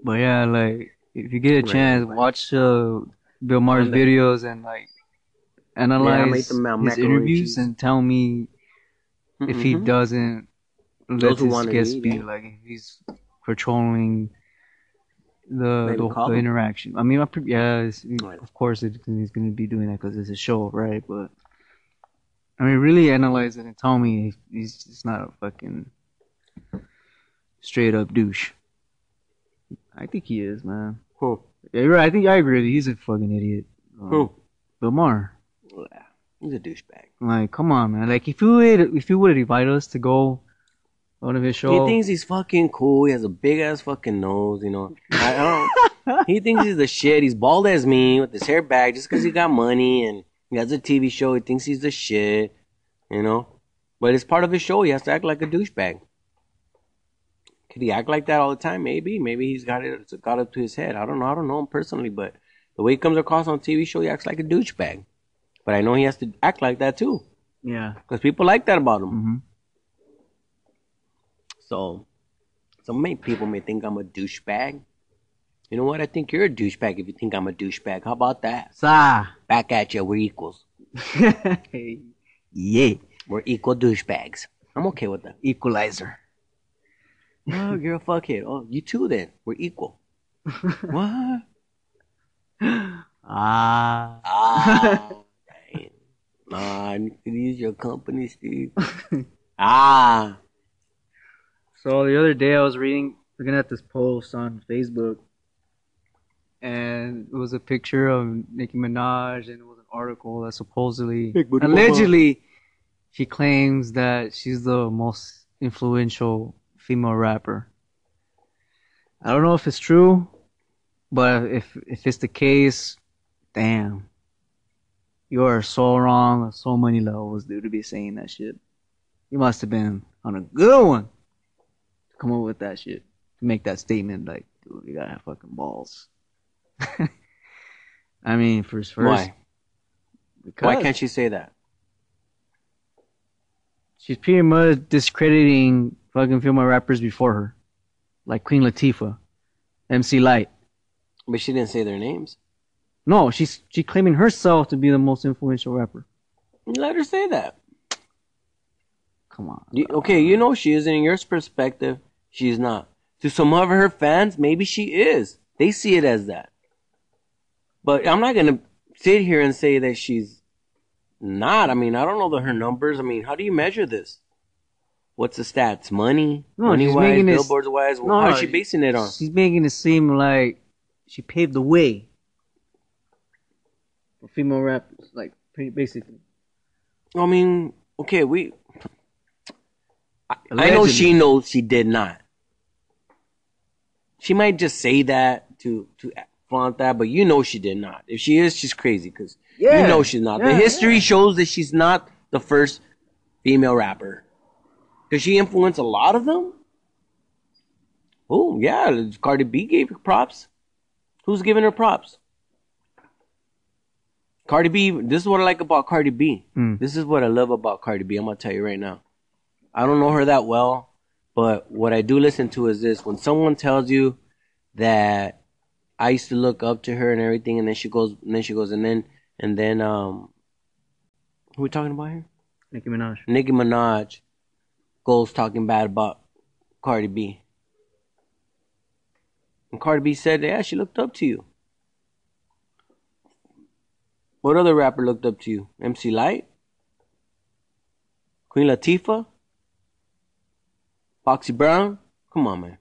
But yeah, like if you get a chance, watch uh, Bill Maher's videos and like analyze ma- his interviews and tell me if he Mhm. doesn't let Those his guests be like if he's controlling the the, the interaction. I mean, I pre- yeah, Right. of course it, he's going to be doing that because it's a show, right? But I mean, really analyze it and tell me he's just not a fucking straight up douche. I think he is, man. Who? Yeah, you're right. I think I agree. with you. He's a fucking idiot. Um, Who? Bill Maher. Yeah, He's a douchebag. Like, come on, man. Like, if you would, if you would invite us to go on his show, He thinks he's fucking cool. He has a big ass fucking nose, you know. I, I don't. he thinks he's the shit. He's bald as me with his hair back just because he got money and he has a TV show. He thinks he's the shit, you know. But it's part of his show. He has to act like a douchebag. Could he act like that all the time? Maybe. Maybe he's got it. It's got up to his head. I don't know. I don't know him personally, but the way he comes across on TV show, he acts like a douchebag. But I know he has to act like that too, yeah. because people like that about him. hmm So, some may, people may think I'm a douchebag. You know what? I think you're a douchebag if you think I'm a douchebag. How about that? Sa. Back at you. We're equals. yeah. We're equal douchebags. I'm okay with that. Equalizer. Oh, you're a fuckhead. Oh, you too then. We're equal. what? Ah. Ah. Nah, I need to use your company, Steve. ah. So the other day I was reading, looking at this post on Facebook, and it was a picture of Nicki Minaj, and it was an article that supposedly, allegedly, she claims that she's the most influential female rapper. I don't know if it's true, but if if it's the case, damn, you are so wrong on so many levels, dude, to be saying that shit. You must have been on a good one come up with that shit to make that statement. Like, dude, you gotta have fucking balls. I mean, first, first, Why? Because Why can't she say that? she's pretty much discrediting fucking female rappers before her, like Queen Latifah, MC Lyte. But she didn't say their names. No, she's she claiming herself to be the most influential rapper. Let her say that. Come on. You- okay, you know she is, in your perspective, she's not. To some of her fans, maybe she is. They see it as that. But I'm not gonna sit here and say that she's not. I mean, I don't know the, her numbers. I mean, how do you measure this? What's the stats? Money, No, money she's wise, billboards wise. No, how is she basing it on? She's making it seem like she paved the way for female rappers, like pretty basically. I mean, okay, we. I, I know she knows she did not. She might just say that to to flaunt that, but you know she did not. If she is, she's crazy because you know she's not. the history yeah. shows that she's not the first female rapper. Does she influence a lot of them? Oh yeah, Cardi B gave her props. Who's giving her props? Cardi B. This is what I like about Cardi B. Mm. This is what I love about Cardi B. I'm gonna tell you right now. I don't know her that well, but what I do listen to is this: when someone tells you that I used to look up to her and everything, and then she goes, and then she goes, and then and then um, who we talking about here? Nicki Minaj. Nicki Minaj goes talking bad about Cardi B. And Cardi B said, yeah, she looked up to you. What other rapper looked up to you? MC Lyte? Queen Latifah? Foxy Brown? Come on, man.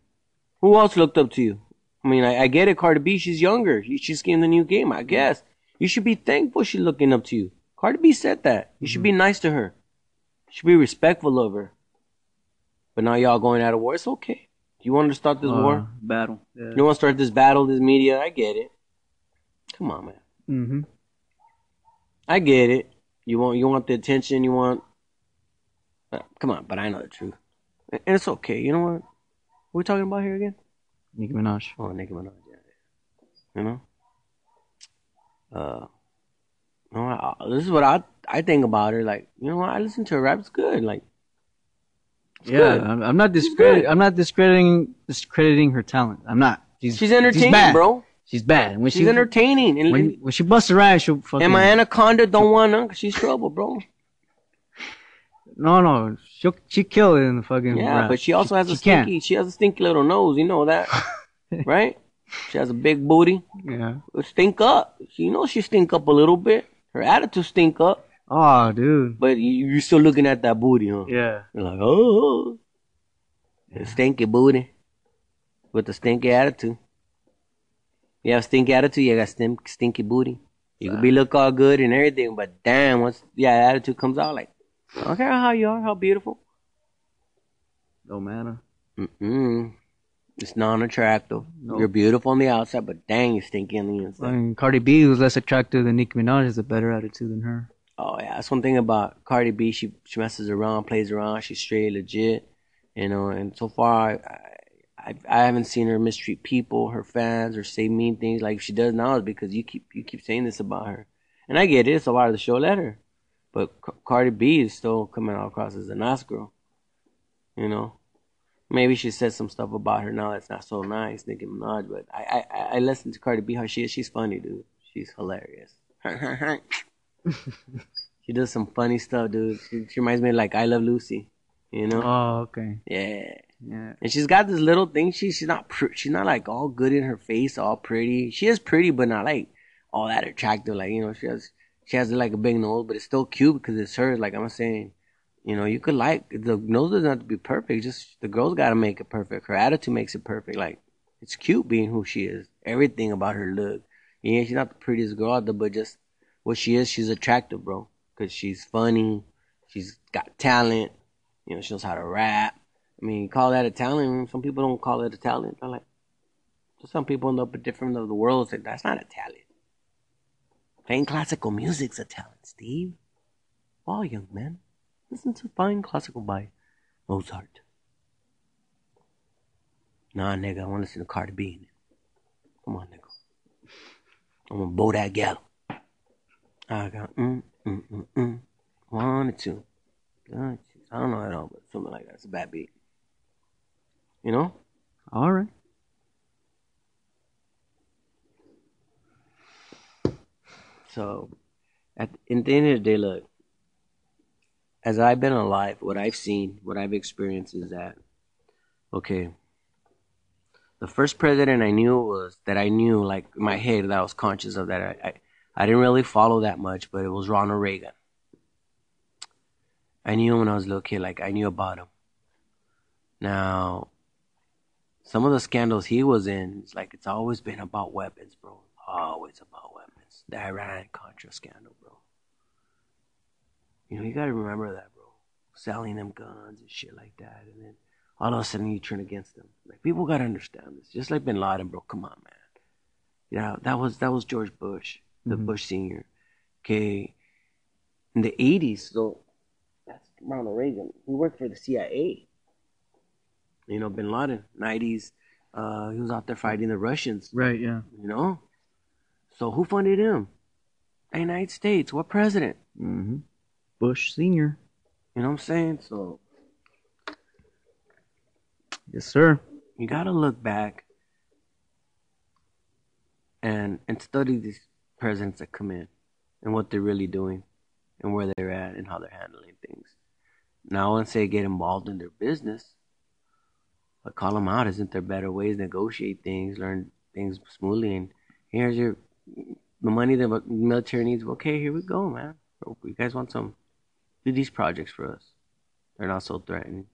Who else looked up to you? I mean, I, I get it, Cardi B, she's younger. She's getting the new game, I guess. You should be thankful she's looking up to you. Cardi B said that. You should be nice to her. You should be respectful of her. But now y'all going out of war. It's okay. You want to start this Uh, war? battle. Yeah. You want to start this battle, this media? I get it. Come on, man. Mm-hmm. I get it. You want you want the attention. You want. Uh, come on, but I know the truth, and it's okay. You know what? What we talking about here again? Nicki Minaj. Oh, Nicki Minaj. Yeah. You know. Uh. No, I, I- this is what I I think about her. Like, you know what? I listen to her rap. It's good. Like, it's yeah, good. I'm, I'm not She's discredit. good. I'm not discrediting discrediting her talent. I'm not. She's She's entertaining, bad. bro. She's bad. When She's she entertaining, and, when, when she busts her ass, she'll fucking. and my anaconda don't want her 'cause she's trouble, bro. No, no, she'll she kill it in the fucking. Yeah, rap. but she also has a she stinky. She has a stinky little nose. You know that, right? She has a big booty. Yeah. Stink up. She you know she stink up a little bit. Her attitude stink up, Oh, dude. but you, you're still looking at that booty, huh? Yeah. You're like, oh, oh. the stinky booty with the stinky attitude. You have stinky attitude, you got stink, stinky booty. You could be look all good and everything, but damn, once yeah, attitude comes out, like, I don't care how you are, how beautiful. Don't matter. Mm-mm. It's non-attractive. No. You're beautiful on the outside, but dang, you're stinky on the inside. I mean, Cardi B, who's less attractive than Nicki Minaj, has a better attitude than her. Oh yeah, that's one thing about Cardi B. She she messes around, plays around. She's straight legit, you know. And so far, I, I I haven't seen her mistreat people, her fans, or say mean things like she does now. Is because you keep you keep saying this about her, and I get it. It's a lot of the show let her, but C- Cardi B is still coming out across as a nice girl, you know. Maybe she said some stuff about her now that's not so nice, Nicki Minaj. But I I I listen to Cardi B how she is. She's funny, dude. She's hilarious. She does some funny stuff, dude. She, she reminds me of like I Love Lucy, you know? Oh, okay. Yeah. Yeah. And she's got this little thing. She she's not pr- she's not like all good in her face, all pretty. She is pretty, but not like all that attractive. Like you know, she has she has like a big nose, but it's still cute because it's hers. Like I'm saying, you know, you could like the nose doesn't have to be perfect. Just the girl's got to make it perfect. Her attitude makes it perfect. Like it's cute being who she is. Everything about her look. Yeah, she's not the prettiest girl out there, but just what she is, she's attractive, bro. Cause she's funny. She's got talent. You know, she knows how to rap. I mean, call that a talent. Some people don't call it a talent. I like, so some people the upper different of the world say that's not a talent. Playing classical music's a talent, Steve. All young men, listen to fine classical by Mozart. Nah, nigga, I want to listen to Cardi B. Come on, nigga. I'm gonna bow that gal. I got mm mm mm mm one two. I don't know at all, but something like that. It's a bad beat. You know? All right. So, at in the end of the day, look. As I've been alive, what I've seen, what I've experienced is that, okay. The first president I knew was that I knew, like in my head, that I was conscious of that. I, I, I didn't really follow that much, but it was Ronald Reagan. I knew when I was a little kid, like I knew about him. Now, some of the scandals he was in, it's like it's always been about weapons, bro. Always about. The Iran Contra scandal, bro. You know, you gotta remember that, bro. Selling them guns and shit like that, and then all of a sudden you turn against them. Like people gotta understand this. Just like Bin Laden, bro. Come on, man. Yeah, that was that was George Bush, the Mhm. Bush senior. Okay, in the eighties, so that's Ronald Reagan. He worked for the CIA. You know, Bin Laden, nineties. Uh, he was out there fighting the Russians. Right. Yeah. You know, so who funded him? The United States. What president? Mm-hmm. Bush Senior. You know what I'm saying? So Yes, sir. you gotta look back and and study these presidents that come in and what they're really doing and where they're at and how they're handling things. Now, once they get involved in their business, but call them out. Isn't there better ways to negotiate things, learn things smoothly? And here's your the money the military needs. Okay, here we go, man. You guys want some? Do these projects for us. They're not so threatening.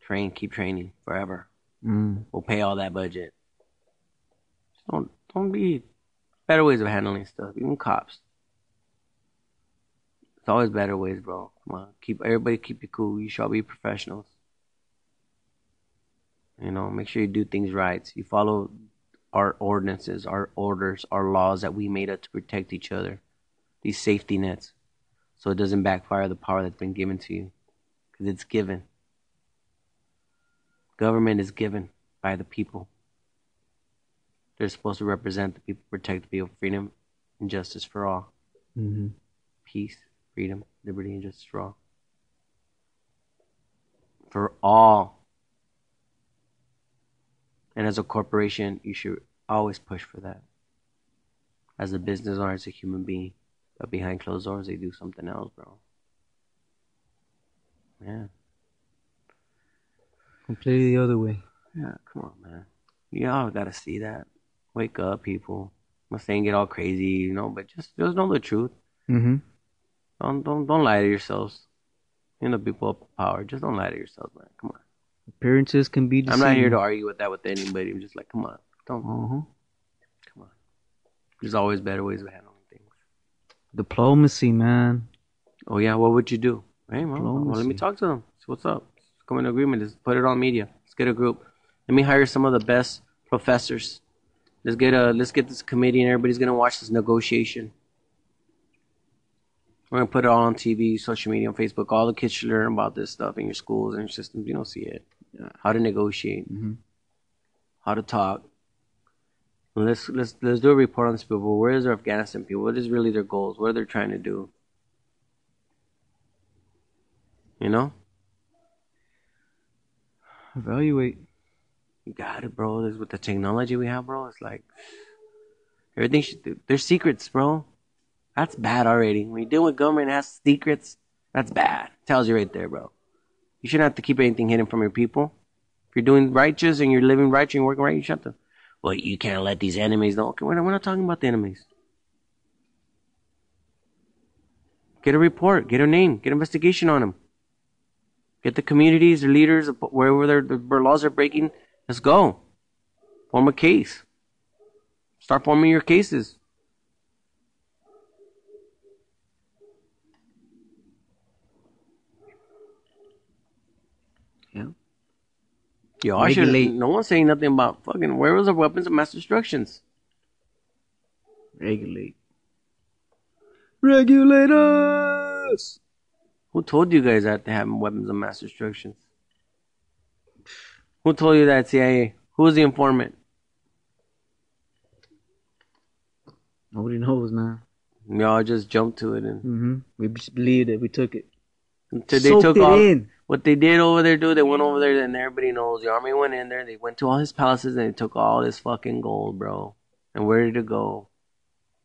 Train, keep training forever. Mm. We'll pay all that budget. Just don't don't be better ways of handling stuff. Even cops. It's always better ways, bro. Come on, keep everybody keep it cool. You shall be professionals. You know, make sure you do things right. You follow our ordinances, our orders, our laws that we made up to protect each other. These safety nets, so it doesn't backfire the power that's been given to you, because it's given. Government is given by the people. They're supposed to represent the people, protect the people, freedom and justice for all. Mm-hmm. Peace, freedom, liberty, and justice for all. For all. And as a corporation, you should always push for that. As a business owner, as a human being. But behind closed doors, they do something else, bro. Yeah. Completely the other way. Yeah, come on, man. Y'all gotta see that. Wake up, people. I'm not saying get all crazy, you know, but just just know the truth. Mm-hmm. Don't don't don't lie to yourselves. You know, people of power. Just don't lie to yourselves, man. Come on. Appearances can be I'm not here to argue with that with anybody. I'm just like, come on, don't. Uh-huh. Come on. There's always better ways of handling things. Diplomacy, man. Oh yeah, what would you do? Hey, well, well, let me talk to them. See what's up. Let's come in agreement. Let's put it on media. Let's get a group. Let me hire some of the best professors. Let's get a let's get this committee and everybody's gonna watch this negotiation. We're gonna put it all on TV, social media, on Facebook. All the kids should learn about this stuff in your schools and your systems. You don't see it. How to negotiate, Mhm. how to talk. Let's let's let's do a report on these people. Where is our Afghanistan people? What is really their goals? What are they trying to do? You know, Evaluate. you got it, bro. This with the technology we have, bro. It's like everything should. There's secrets, bro. That's bad already. When you deal with government has secrets, that's bad. Tells you right there, bro. You shouldn't have to keep anything hidden from your people. If you're doing righteous and you're living righteous and working right, you have to. Well, you can't let these enemies know. Okay, we're not, we're not talking about the enemies. Get a report. Get a name. Get an investigation on them. Get the communities, the leaders, wherever their, their laws are breaking. Let's go. Form a case. Start forming your cases. Yeah. Yo, I should. No one's saying nothing about fucking. Where was the weapons of mass destructions? Regulate. Regulators. Who told you guys that they have weapons of mass destruction? Who told you that, CIA? Who was the informant? Nobody knows, man. Y'all just jumped to it and Mm-hmm. We just believe that we took it. until they Soaked took it all in. What they did over there. Dude, they went mm-hmm. over there and everybody knows the army went in there. They went to all his palaces and they took all his fucking gold, bro. And where did it go?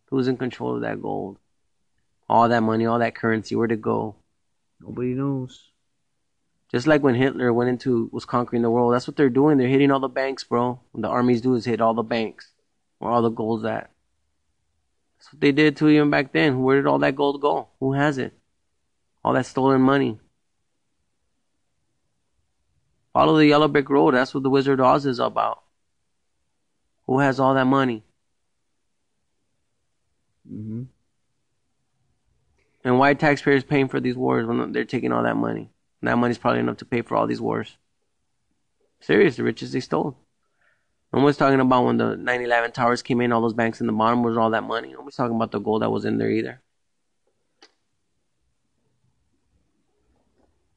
Who's in control of that gold? All that money, all that currency, where'd it go? Nobody knows. Just like when Hitler went into was conquering the world, that's what they're doing. They're hitting all the banks, bro. What the armies do is hit all the banks, where all the gold's at. That's what they did to even back then. Where did all that gold go? Who has it? All that stolen money. Follow the yellow brick road. That's what the Wizard of Oz is about. Who has all that money? Mm-hmm. And why are taxpayers paying for these wars when they're taking all that money? And that money's probably enough to pay for all these wars. Serious, the riches they stole. No one's talking about when the 9/11 towers came in, all those banks in the bottom was all that money. Nobody's talking about the gold that was in there either.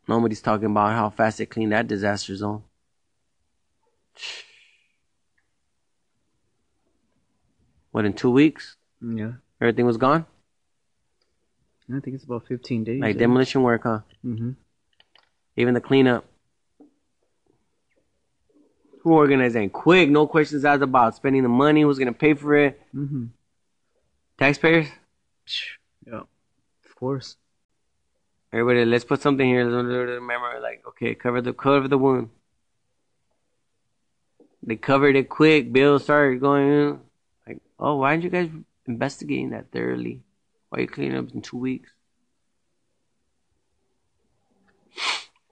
Nobody's talking about how fast they cleaned that disaster zone. What in two weeks? Yeah. Everything was gone. I think it's about 15 days. Like demolition work, huh? Mm-hmm. Even the cleanup. Who organized that? Quick, no questions asked about spending the money. Who's gonna pay for it? Mm-hmm. Taxpayers. Yeah. Of course. Everybody, let's put something here. Remember, like, okay, cover the cover the wound. They covered it quick. Bills started going. Like, oh, why aren't you guys investigating that thoroughly? Why are you cleaning up in two weeks?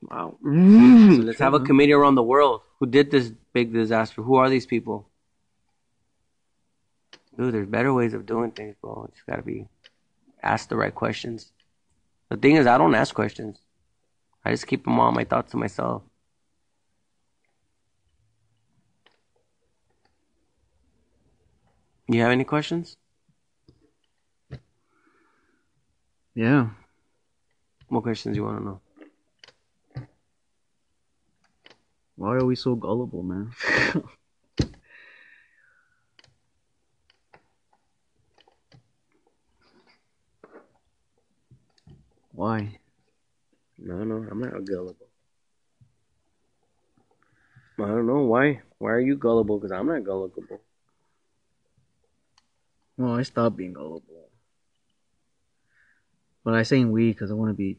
Wow. So let's have a mm-hmm. committee around the world. Who did this big disaster? Who are these people? Dude, there's better ways of doing things, bro. It's gotta be ask the right questions. The thing is, I don't ask questions. I just keep them all my thoughts to myself. You have any questions? Yeah. What questions you want to know? Why are we so gullible, man? Why? No, no, I'm not gullible. I don't know why. Why are you gullible? Because I'm not gullible. Well, I stopped being gullible. But I saying we because I want to be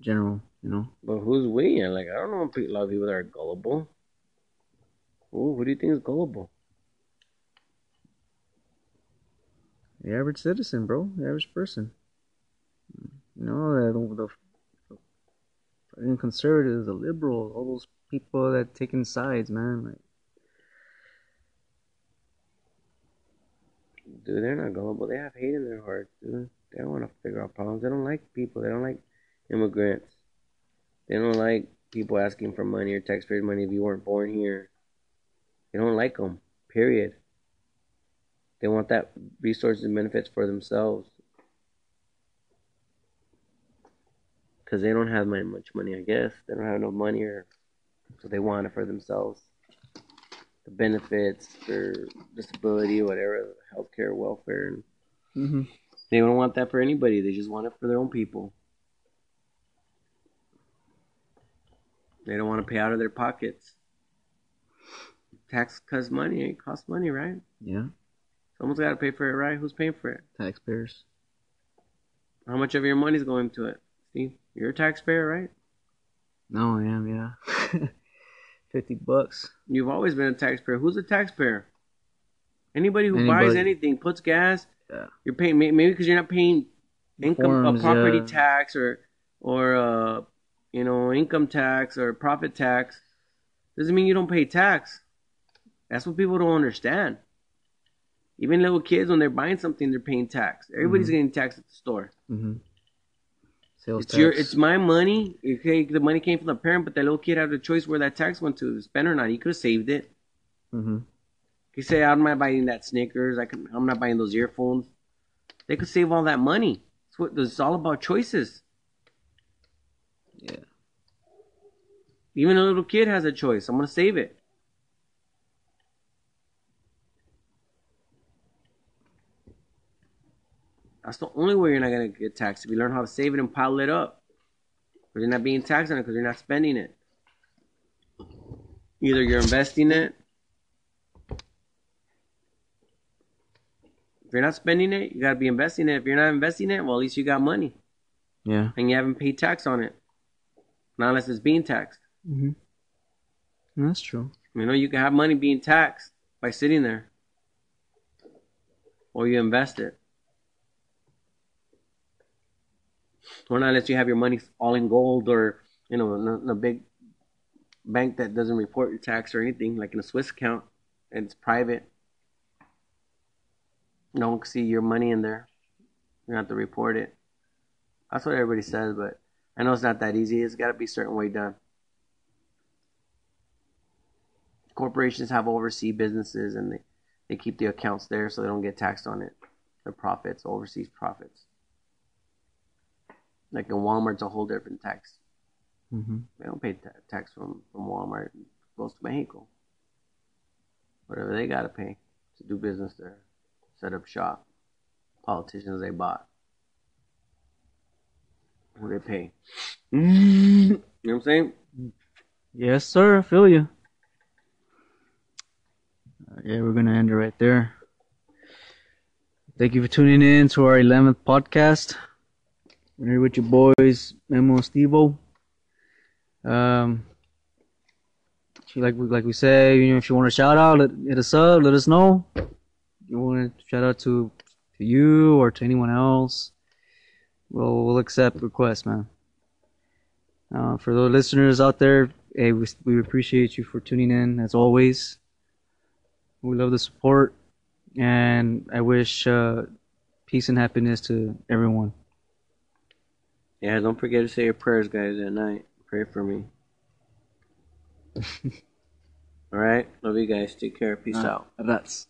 general, you know. But who's we? Like I don't know a lot of people that are gullible. Who, who do you think is gullible? The average citizen, bro. The average person. You know, the, the, conservatives, the liberals, all those people that taking sides, man. Like, Dude, they're not gullible. They have hate in their hearts, dude. They don't want to figure out problems. They don't like people. They don't like immigrants. They don't like people asking for money or taxpayer money if you weren't born here. They don't like them. Period. They want that resources and benefits for themselves. Because they don't have much money, I guess. They don't have no money, or so they want it for themselves. The benefits for disability, whatever, healthcare, welfare, and mm-hmm. they don't want that for anybody. They just want it for their own people. They don't want to pay out of their pockets. Tax costs money. It costs money, right? yeah, Someone's got to pay for it, right? Who's paying for it? taxpayers. How much of your money's going to it? See, you're a taxpayer, right? No, I am, yeah. Fifty bucks. You've always been a taxpayer. Who's a taxpayer? Anybody who buys anything, puts gas. Yeah. You're paying maybe because you're not paying income, Forms, a property yeah. tax or or uh, you know income tax or profit tax. Doesn't mean you don't pay tax. That's what people don't understand. Even little kids, when they're buying something, they're paying tax. Everybody's Mhm. getting taxed at the store. Mm-hmm. Sales It's tax. your, it's my money. Okay, the money came from the parent, but that little kid had a choice where that tax went to, spend or not. He could have saved it. mm-hmm. He say, "I'm not buying that Snickers. I can, I'm not buying those earphones." They could save all that money. It's what it's all about choices. Yeah. Even a little kid has a choice. I'm gonna save it. That's the only way you're not gonna get taxed if you learn how to save it and pile it up. Because you're not being taxed on it because you're not spending it. Either you're investing it. If you're not spending it, you gotta be investing it. If you're not investing it, well, at least you got money Yeah. and you haven't paid tax on it. Not unless it's being taxed. Mm-hmm. That's true. You know, you can have money being taxed by sitting there, or you invest it. Or not unless you have your money all in gold or, you know, in a big bank that doesn't report your tax or anything, like in a Swiss account, and it's private. No one can see your money in there. You have to report it. That's what everybody says, but I know it's not that easy. It's got to be a certain way done. Corporations have overseas businesses and they, they keep the accounts there so they don't get taxed on it. Their profits, overseas profits. Like in Walmart, it's a whole different tax. Mm-hmm. They don't pay ta- tax from, from Walmart. It goes to Mexico. Whatever they got to pay to do business there, set up shop. Politicians they bought. Who they pay. You know what I'm saying? Yes, sir. I feel you. yeah, we're gonna end it right there. Thank you for tuning in to our 11th podcast. We're here with your boys, Memo and Stevo. Um, like we like we say, you know, if you want to shout out, let, hit us up, let us know. You want to shout out to to you or to anyone else? We'll we'll accept requests, man. Uh, for the listeners out there, hey, we, we appreciate you for tuning in as always. We love the support, and I wish uh, peace and happiness to everyone. Yeah, don't forget to say your prayers, guys, at night. Pray for me. All right, love you guys. Take care. Peace out. That's.